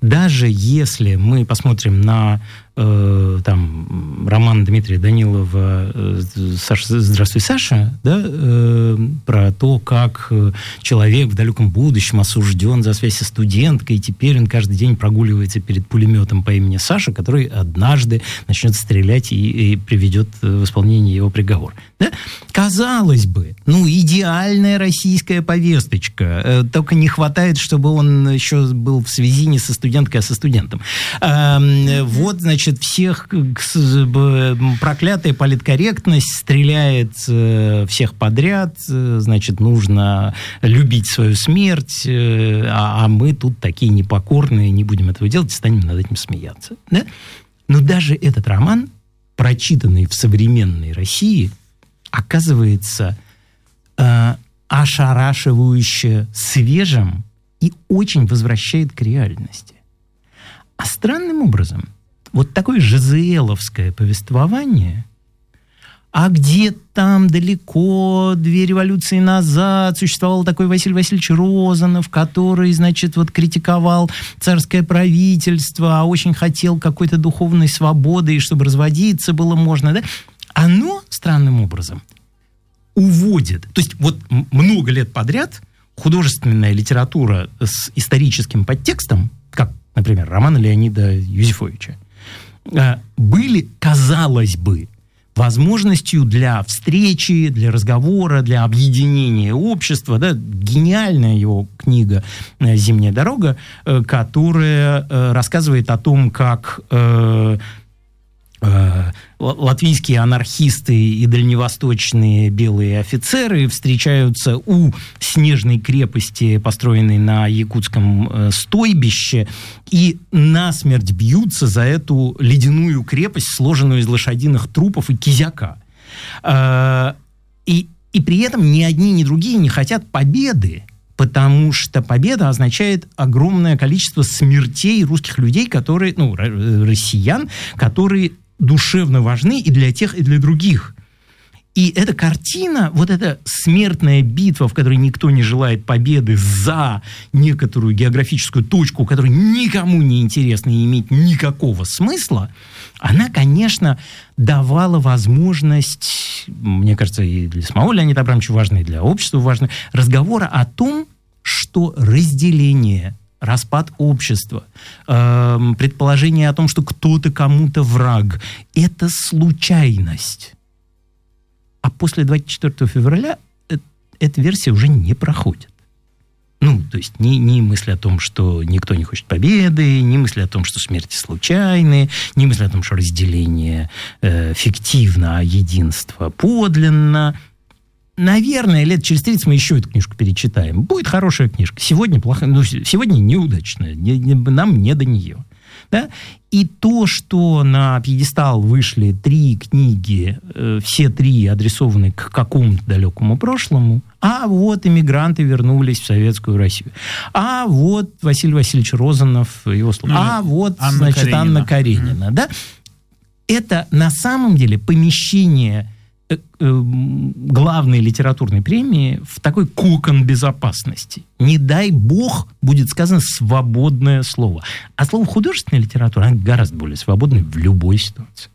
Даже если мы посмотрим на э, там, роман Дмитрия Данилова э, «Саша, «Здравствуй, Саша», да, э, про то, как э, человек в далеком будущем осужден за связь со студенткой, и теперь он каждый день прогуливается перед пулеметом по имени Саша, который однажды начнет стрелять и, и приведет э, в исполнение его приговор. Да? Казалось бы, ну, идеальная российская повесточка. Э, Только не хватает, чтобы он еще был в связи не со студенткой, а со студентом. Эм, Вот, значит, всех проклятая политкорректность стреляет э, всех подряд. э, Значит, нужно любить свою смерть, э, а а мы тут такие непокорные, не будем этого делать, станем над этим смеяться. Да? Но даже этот роман, прочитанный в современной России, оказывается э, ошарашивающе свежим и очень возвращает к реальности. А странным образом, вот такое ЖЗЛовское повествование, а где там далеко, две революции назад, существовал такой Василий Васильевич Розанов, который, значит, вот критиковал царское правительство, а очень хотел какой-то духовной свободы, и чтобы разводиться было можно, да? Оно странным образом уводит. То есть вот много лет подряд художественная литература с историческим подтекстом, например, роман Леонида Юзефовича, э, были, казалось бы, возможностью для встречи, для разговора, для объединения общества. Да? Гениальная его книга «Зимняя дорога», э, которая э, рассказывает о том, как э, латвийские анархисты и дальневосточные белые офицеры встречаются у снежной крепости, построенной на якутском э, стойбище, и насмерть бьются за эту ледяную крепость, сложенную из лошадиных трупов и кизяка. Э, и И при этом ни одни, ни другие не хотят победы, потому что победа означает огромное количество смертей русских людей, которые, ну, россиян, которые душевно важны и для тех, и для других. И эта картина, вот эта смертная битва, в которой никто не желает победы за некоторую географическую точку, которая никому не интересна и имеет никакого смысла, она, конечно, давала возможность, мне кажется, и для самого Леонида Абрамовича важно, и для общества важно, разговора о том, что разделение распад общества, э, предположение о том, что кто-то кому-то враг, это случайность. А после 24 февраля э, эта версия уже не проходит. Ну, то есть ни, ни мысли о том, что никто не хочет победы, ни мысли о том, что смерти случайны, ни мысли о том, что разделение э, фиктивно, а единство подлинно. Наверное, лет через 30 мы еще эту книжку перечитаем. Будет хорошая книжка. Сегодня плохая, ну, сегодня неудачная. Не, не, нам не до нее. Да? И то, что на пьедестал вышли три книги, э, все три адресованы к какому-то далекому прошлому, а вот иммигранты вернулись в Советскую Россию, а вот Василий Васильевич Розанов, его слово, ну, а вот, Анна значит, Каренина. Анна Каренина, mm-hmm. да? Это на самом деле помещение главной литературной премии в такой кокон безопасности. Не дай бог будет сказано свободное слово. А слово художественная литература, она гораздо более свободная в любой ситуации.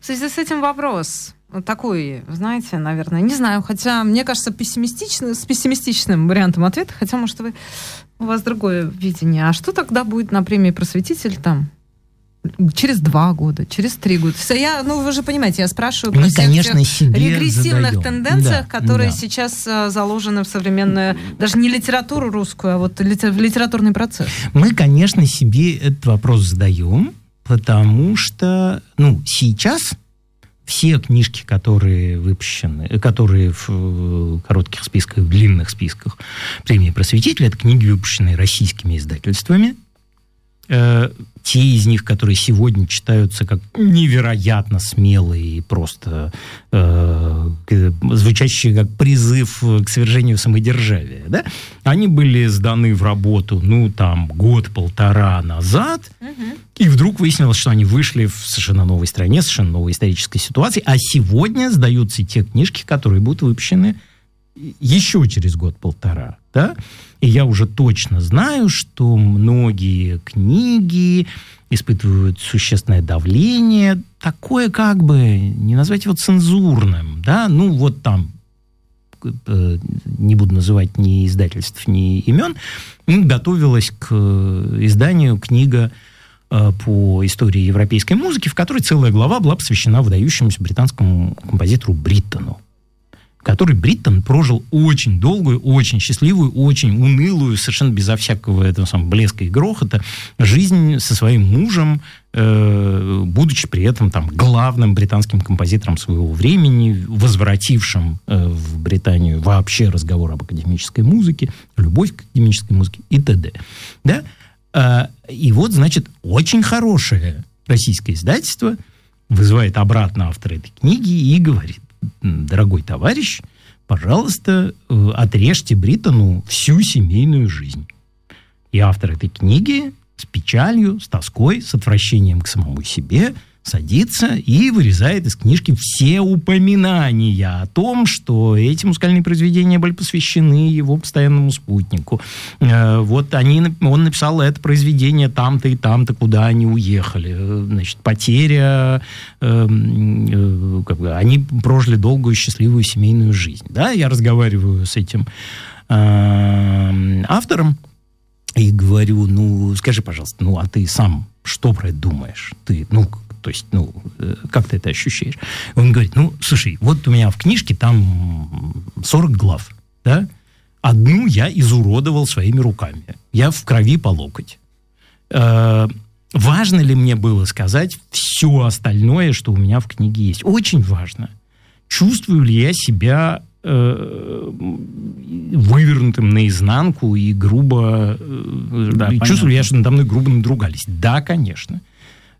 В связи с этим вопрос такой, знаете, наверное, не знаю, хотя мне кажется пессимистичный, с пессимистичным вариантом ответа, хотя, может, вы, у вас другое видение. А что тогда будет на премии «Просветитель» там? Через два года, через три года. Я, ну, вы же понимаете, я спрашиваю Мы, про конечно, себе регрессивных задаем. тенденциях, да, которые да. сейчас а, заложены в современную, даже не литературу русскую, а вот в литературный процесс. Мы, конечно, себе этот вопрос задаем, потому что, ну, сейчас все книжки, которые выпущены, которые в э, коротких списках, в длинных списках премии просветителя, это книги, выпущенные российскими издательствами, э, те из них, которые сегодня читаются как невероятно смелые и просто э, звучащие как призыв к свержению самодержавия, да, они были сданы в работу, ну, там, год-полтора назад, угу. и вдруг выяснилось, что они вышли в совершенно новой стране, совершенно новой исторической ситуации, а сегодня сдаются те книжки, которые будут выпущены еще через год-полтора, да, и я уже точно знаю, что многие книги испытывают существенное давление, такое как бы, не назвать его цензурным, да, ну вот там э, не буду называть ни издательств, ни имен, готовилась к изданию книга э, по истории европейской музыки, в которой целая глава была посвящена выдающемуся британскому композитору Бриттону который Бриттон прожил очень долгую, очень счастливую, очень унылую, совершенно безо всякого этого самого блеска и грохота жизнь со своим мужем, э, будучи при этом там главным британским композитором своего времени, возвратившим э, в Британию вообще разговор об академической музыке, любовь к академической музыке и т.д. Да? Э, и вот, значит, очень хорошее российское издательство вызывает обратно автора этой книги и говорит, дорогой товарищ, пожалуйста, э, отрежьте Бриттону всю семейную жизнь. И автор этой книги с печалью, с тоской, с отвращением к самому себе – садится и вырезает из книжки все упоминания о том, что эти музыкальные произведения были посвящены его постоянному спутнику. Э, вот они, он написал это произведение там-то и там-то, куда они уехали. Э, значит, потеря, эм, э, как бы, они прожили долгую счастливую семейную жизнь. Да, я разговариваю с этим автором и говорю, ну, скажи, пожалуйста, ну, а ты сам что про это думаешь? Ты, ну, то есть, ну, э, как ты это ощущаешь? Он говорит, ну, слушай, вот у меня в книжке там 40 глав, да? Одну я изуродовал своими руками. Я в крови по локоть. Э, важно ли мне было сказать все остальное, что у меня в книге есть? Очень важно. Чувствую ли я себя э, вывернутым наизнанку и грубо... Э, да, чувствую ли я, что надо мной грубо надругались? Да, конечно.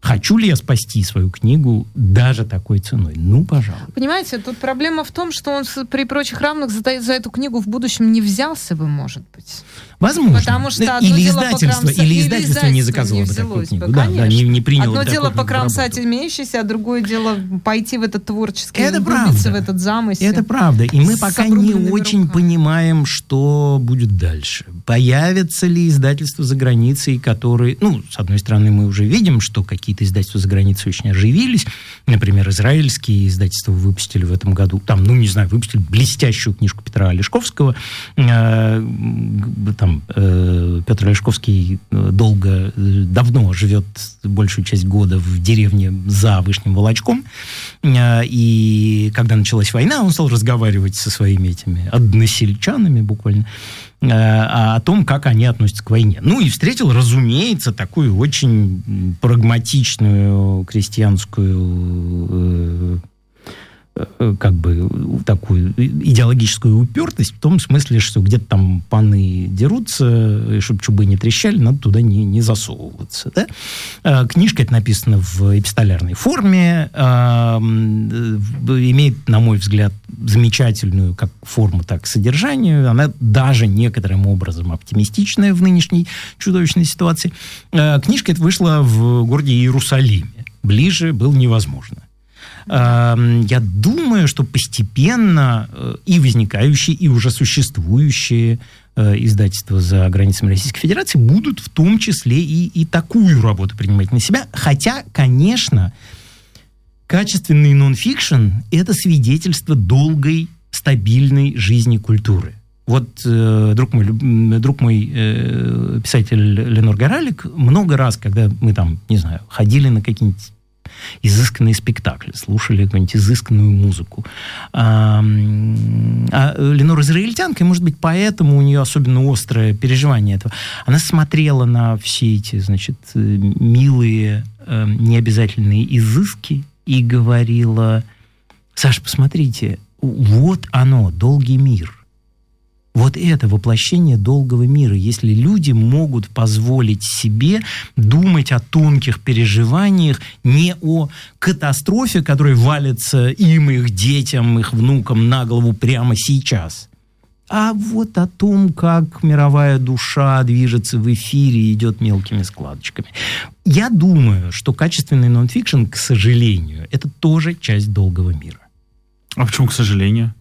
Хочу ли я спасти свою книгу даже такой ценой? Ну, пожалуй. Понимаете, тут проблема в том, что он при прочих равных за, за эту книгу в будущем не взялся бы, может быть. Возможно. Потому что или издательство, кромса... или издательство не заказывало бы такую книгу. Бы, да, да, не, не приняло Одно дело покромсать имеющееся, а другое дело пойти в этот творческий, это правда. в этот замысел. Это правда. И мы пока не очень руками. понимаем, что будет дальше. Появятся ли издательства за границей, которые... Ну, с одной стороны, мы уже видим, что какие-то издательства за границей очень оживились. Например, израильские издательства выпустили в этом году, там, ну, не знаю, выпустили блестящую книжку Петра Олешковского. Э, там э, Петр Олешковский э, долго, давно живет большую часть года в деревне за Вышним Волочком. И когда началась война, он стал разговаривать со своими этими односельчанами буквально о том, как они относятся к войне. Ну и встретил, разумеется, такую очень прагматичную крестьянскую Э, как бы такую идеологическую упертость в том смысле, что где-то там паны дерутся, и чтобы чубы не трещали, надо туда не, не засовываться. Да? Э, книжка это написана в эпистолярной форме, э, имеет, на мой взгляд, замечательную как форму, так и содержание. Она даже некоторым образом оптимистичная в нынешней чудовищной ситуации. Книжка эта вышла в городе Иерусалиме. Ближе было невозможно. Эм, я думаю, что постепенно э, и возникающие, и уже существующие э, издательства за границами Российской Федерации будут в том числе и, и такую работу принимать на себя. Хотя, конечно, качественный нон-фикшн – это свидетельство долгой, стабильной жизни культуры. Вот э, друг мой, друг мой э, писатель Ленор Горалик много раз, когда мы там, не знаю, ходили на какие-нибудь изысканные спектакли, слушали какую-нибудь изысканную музыку. А, а Ленор израильтянка, и, может быть, поэтому у нее особенно острое переживание этого. Она смотрела на все эти, значит, милые, э, необязательные изыски и говорила, Саша, посмотрите, вот оно, долгий мир. Вот это воплощение долгого мира. Если люди могут позволить себе думать о тонких переживаниях, не о катастрофе, которая валится им, их детям, их внукам на голову прямо сейчас, а вот о том, как мировая душа движется в эфире и идет мелкими складочками. Я думаю, что качественный нонфикшн, к сожалению, это тоже часть долгого мира. А почему, к сожалению?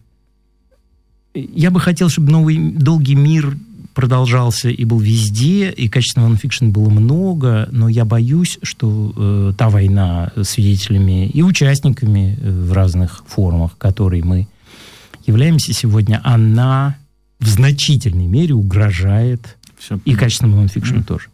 Я бы хотел, чтобы новый долгий мир продолжался и был везде, и качественного нонфикшн было много, но я боюсь, что э, та война свидетелями и участниками э, в разных формах, которой мы являемся сегодня, она в значительной мере угрожает Все. и качественному нонфикшну mm. тоже.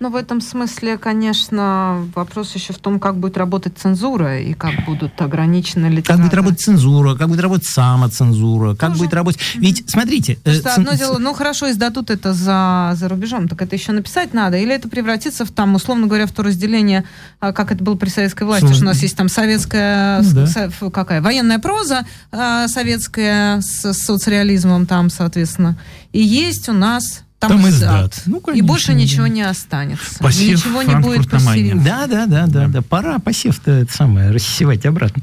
Но в этом смысле, конечно, вопрос еще в том, как будет работать цензура и как будут ограничены литераторы. Как будет работать цензура, как будет работать самоцензура, как Тоже. будет работать... Ведь, смотрите... Э, что одно дело, ну хорошо, издадут это за, за рубежом, так это еще написать надо, или это превратится в, там, условно говоря, в то разделение, а, как это было при советской власти, что, что у нас есть там советская, ну, да. со, какая, военная проза а, советская с, с соцреализмом там, соответственно, и есть у нас там, там издат. Ну, конечно, и больше ничего не останется. Посев ничего не будет посередине. Да, да, да, да, да. Пора посев-то это самое рассевать обратно.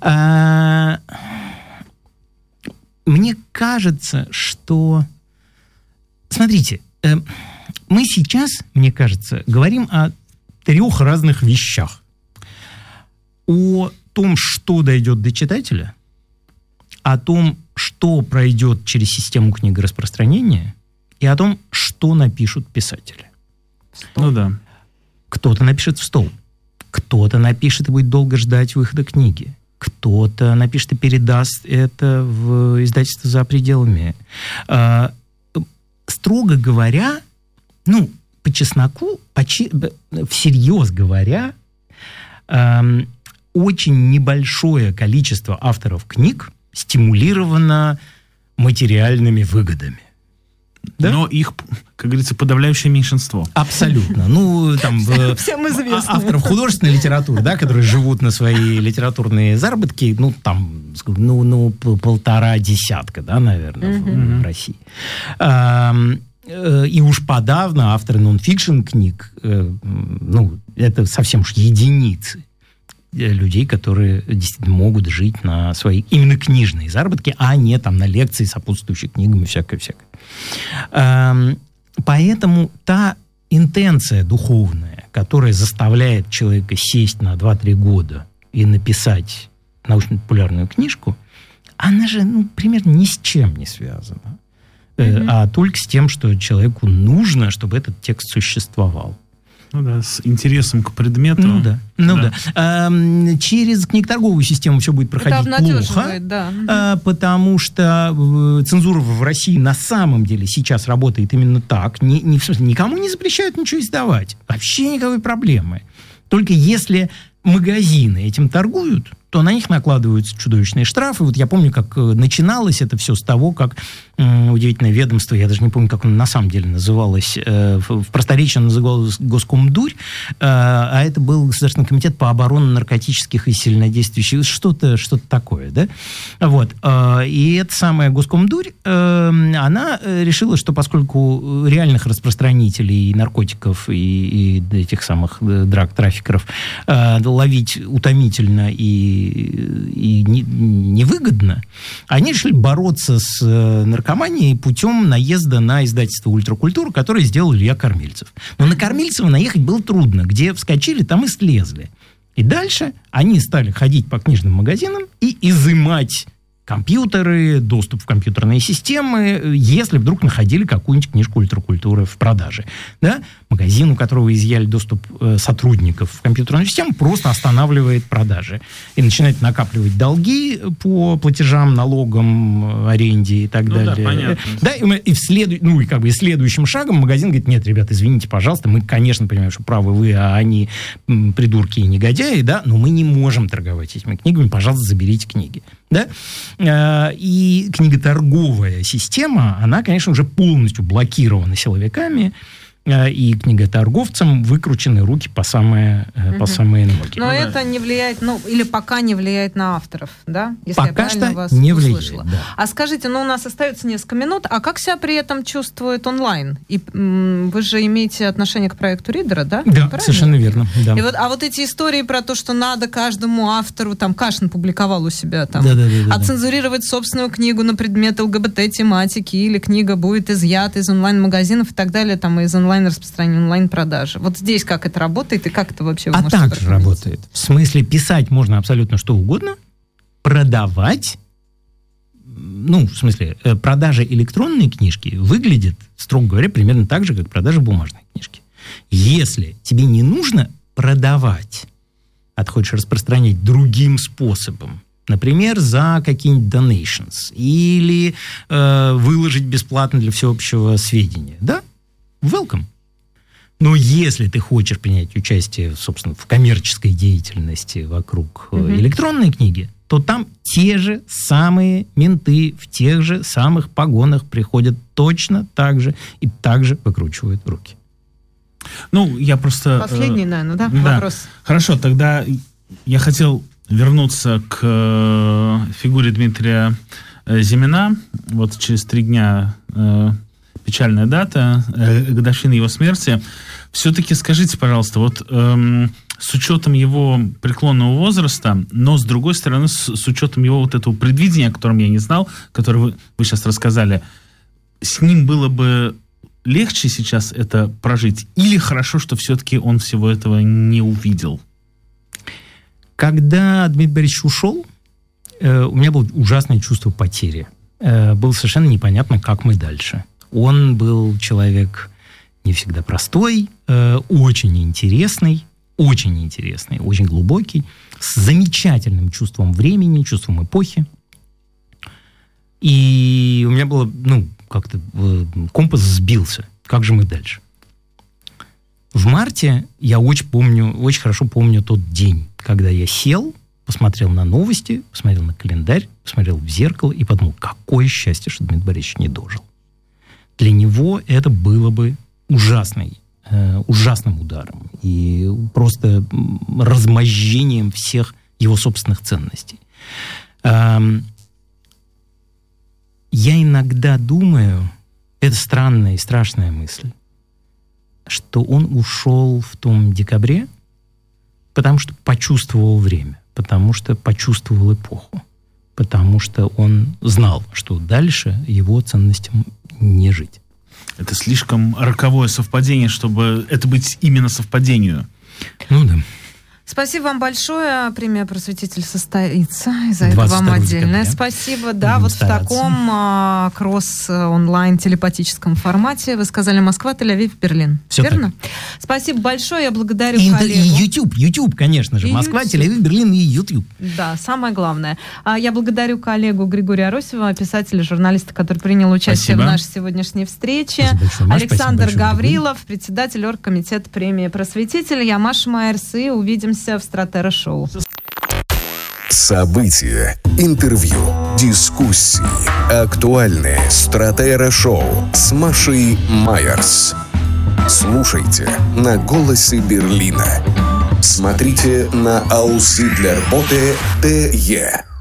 А, мне кажется, что... Смотрите, э, мы сейчас, мне кажется, говорим о трех разных вещах. О том, что дойдет до читателя, о том, что пройдет через систему книгораспространения – и о том, что напишут писатели. Стол. Ну да. Кто-то напишет в стол, кто-то напишет и будет долго ждать выхода книги, кто-то напишет и передаст это в издательство за пределами. А, строго говоря, ну, по чесноку, почи, всерьез говоря, э, очень небольшое количество авторов книг стимулировано материальными выгодами. Да? Но их, как говорится, подавляющее меньшинство. Абсолютно. Ну, там... *laughs* Всем известно. Авторов художественной литературы, да, которые живут на свои литературные заработки, ну, там, ну, ну полтора десятка, да, наверное, в России. э, и уж подавно авторы нон-фикшн книг, э, ну, это совсем уж единицы людей, которые действительно могут жить на свои именно книжные заработки, а не там на лекции, сопутствующие книгам и всякое-всякое. Эм, поэтому та интенция духовная, которая заставляет человека сесть на 2-3 года и написать научно-популярную книжку, она же ну, примерно ни с чем не связана. Mm-hmm. А только с тем, что человеку нужно, чтобы этот текст существовал. Ну да, с интересом к предмету. Ну да. Ну да. да. А, через книготорговую систему все будет проходить плохо. Да. А, потому что э, цензура в России на самом деле сейчас работает именно так. Не, не, в смысле, никому не запрещают ничего издавать. Вообще никакой проблемы. Только если магазины этим торгуют, то на них накладываются чудовищные штрафы. Вот я помню, как э, начиналось это все с того, как э, удивительное ведомство, я даже не помню, как оно на самом деле называлось, э, в, в просторечии называлось Госкомдурь, э, а это был Государственный комитет по обороне наркотических и сильнодействующих, что-то что такое, да? Вот. Э, и эта самая Госкомдурь, э, она решила, что поскольку реальных распространителей наркотиков и, и этих самых э, драг-трафикеров э, ловить утомительно и и невыгодно, они решили бороться с э, наркоманией путем наезда на издательство «Ультракультура», которое сделал Илья Кормильцев. Но на Кормильцева наехать было трудно. Где вскочили, там и слезли. И дальше они стали ходить по книжным магазинам и изымать компьютеры, доступ в компьютерные системы, если вдруг находили какую-нибудь книжку ультракультуры в продаже. Да? Магазин, у которого изъяли доступ э, сотрудников в компьютерную систему, просто останавливает продажи и начинает накапливать долги по платежам, налогам, аренде и так ну, далее. Да, понятно. Да, и, и, в следу... ну, и как бы и следующим шагом магазин говорит, нет, ребята, извините, пожалуйста, мы, конечно, понимаем, что правы вы, а они придурки и негодяи, да, но мы не можем торговать этими книгами, пожалуйста, заберите книги. Да? Э, и книготорговая система, она, конечно, уже полностью блокирована силовиками, и книготорговцам выкручены руки по самые, угу. по самые ноги. Но ну, это да. не влияет, ну, или пока не влияет на авторов, да? Если пока что вас не влияет, да. А скажите, ну, у нас остается несколько минут, а как себя при этом чувствует онлайн? И вы же имеете отношение к проекту Ридера, да? Да, Правильно? совершенно верно. Да. И вот, а вот эти истории про то, что надо каждому автору, там, Кашин публиковал у себя, там, да, да, да, да, оцензурировать да. собственную книгу на предмет ЛГБТ-тематики, или книга будет изъята из онлайн-магазинов и так далее, там, из онлайн онлайн-распространение, онлайн-продажи. Вот здесь как это работает и как это вообще А так же работает. В смысле, писать можно абсолютно что угодно, продавать ну, в смысле, э, продажа электронной книжки выглядит, строго говоря, примерно так же, как продажа бумажной книжки. Если тебе не нужно продавать, а ты хочешь распространять другим способом, например, за какие-нибудь donations или э, выложить бесплатно для всеобщего сведения, да, welcome. Но если ты хочешь принять участие, собственно, в коммерческой деятельности вокруг угу. электронной книги, то там те же самые менты в тех же самых погонах приходят точно так же и также выкручивают руки. Ну, я просто... Последний, э, наверное, да, да, вопрос. Хорошо, тогда я хотел вернуться к э, фигуре Дмитрия э, Зимина. Вот через три дня э, печальная дата, э, годовщина его смерти. Все-таки скажите, пожалуйста, вот эм, с учетом его преклонного возраста, но с другой стороны, с, с учетом его вот этого предвидения, о котором я не знал, которое вы, вы сейчас рассказали, с ним было бы легче сейчас это прожить? Или хорошо, что все-таки он всего этого не увидел? Когда Дмитрий Борисович ушел, э, у меня было ужасное чувство потери. Э, было совершенно непонятно, как мы дальше. Он был человек не всегда простой, э, очень интересный, очень интересный, очень глубокий, с замечательным чувством времени, чувством эпохи. И у меня было, ну, как-то э, компас сбился. Как же мы дальше? В марте я очень помню, очень хорошо помню тот день, когда я сел, посмотрел на новости, посмотрел на календарь, посмотрел в зеркало и подумал, какое счастье, что Дмитрий Борисович не дожил для него это было бы ужасной, э, ужасным ударом и просто размозжением всех его собственных ценностей. Эм, я иногда думаю, это странная и страшная мысль, что он ушел в том декабре, потому что почувствовал время, потому что почувствовал эпоху, потому что он знал, что дальше его ценностям не жить. Это слишком роковое совпадение, чтобы это быть именно совпадению. Ну да. Спасибо вам большое. Премия «Просветитель» состоится. И за это вам отдельное декабря. спасибо. Да, Будем вот стараться. в таком а, кросс-онлайн телепатическом формате. Вы сказали Москва, Тель-Авив, Берлин. Все Верно? Так. Спасибо большое. Я благодарю и, коллегу. И YouTube, YouTube, конечно же. И Москва, Тель-Авив, Берлин и YouTube. Да, самое главное. А, я благодарю коллегу Григория Аросева, писателя, журналиста, который принял участие спасибо. в нашей сегодняшней встрече. Большое, Александр большое, Гаврилов, председатель оргкомитета премии «Просветитель». Я Маша Майерс, и увидимся увидимся в Стратера-шоу. События, интервью, дискуссии, актуальные Стратера-шоу с Машей Майерс. Слушайте на «Голосе Берлина». Смотрите на Аусы для ТЕ.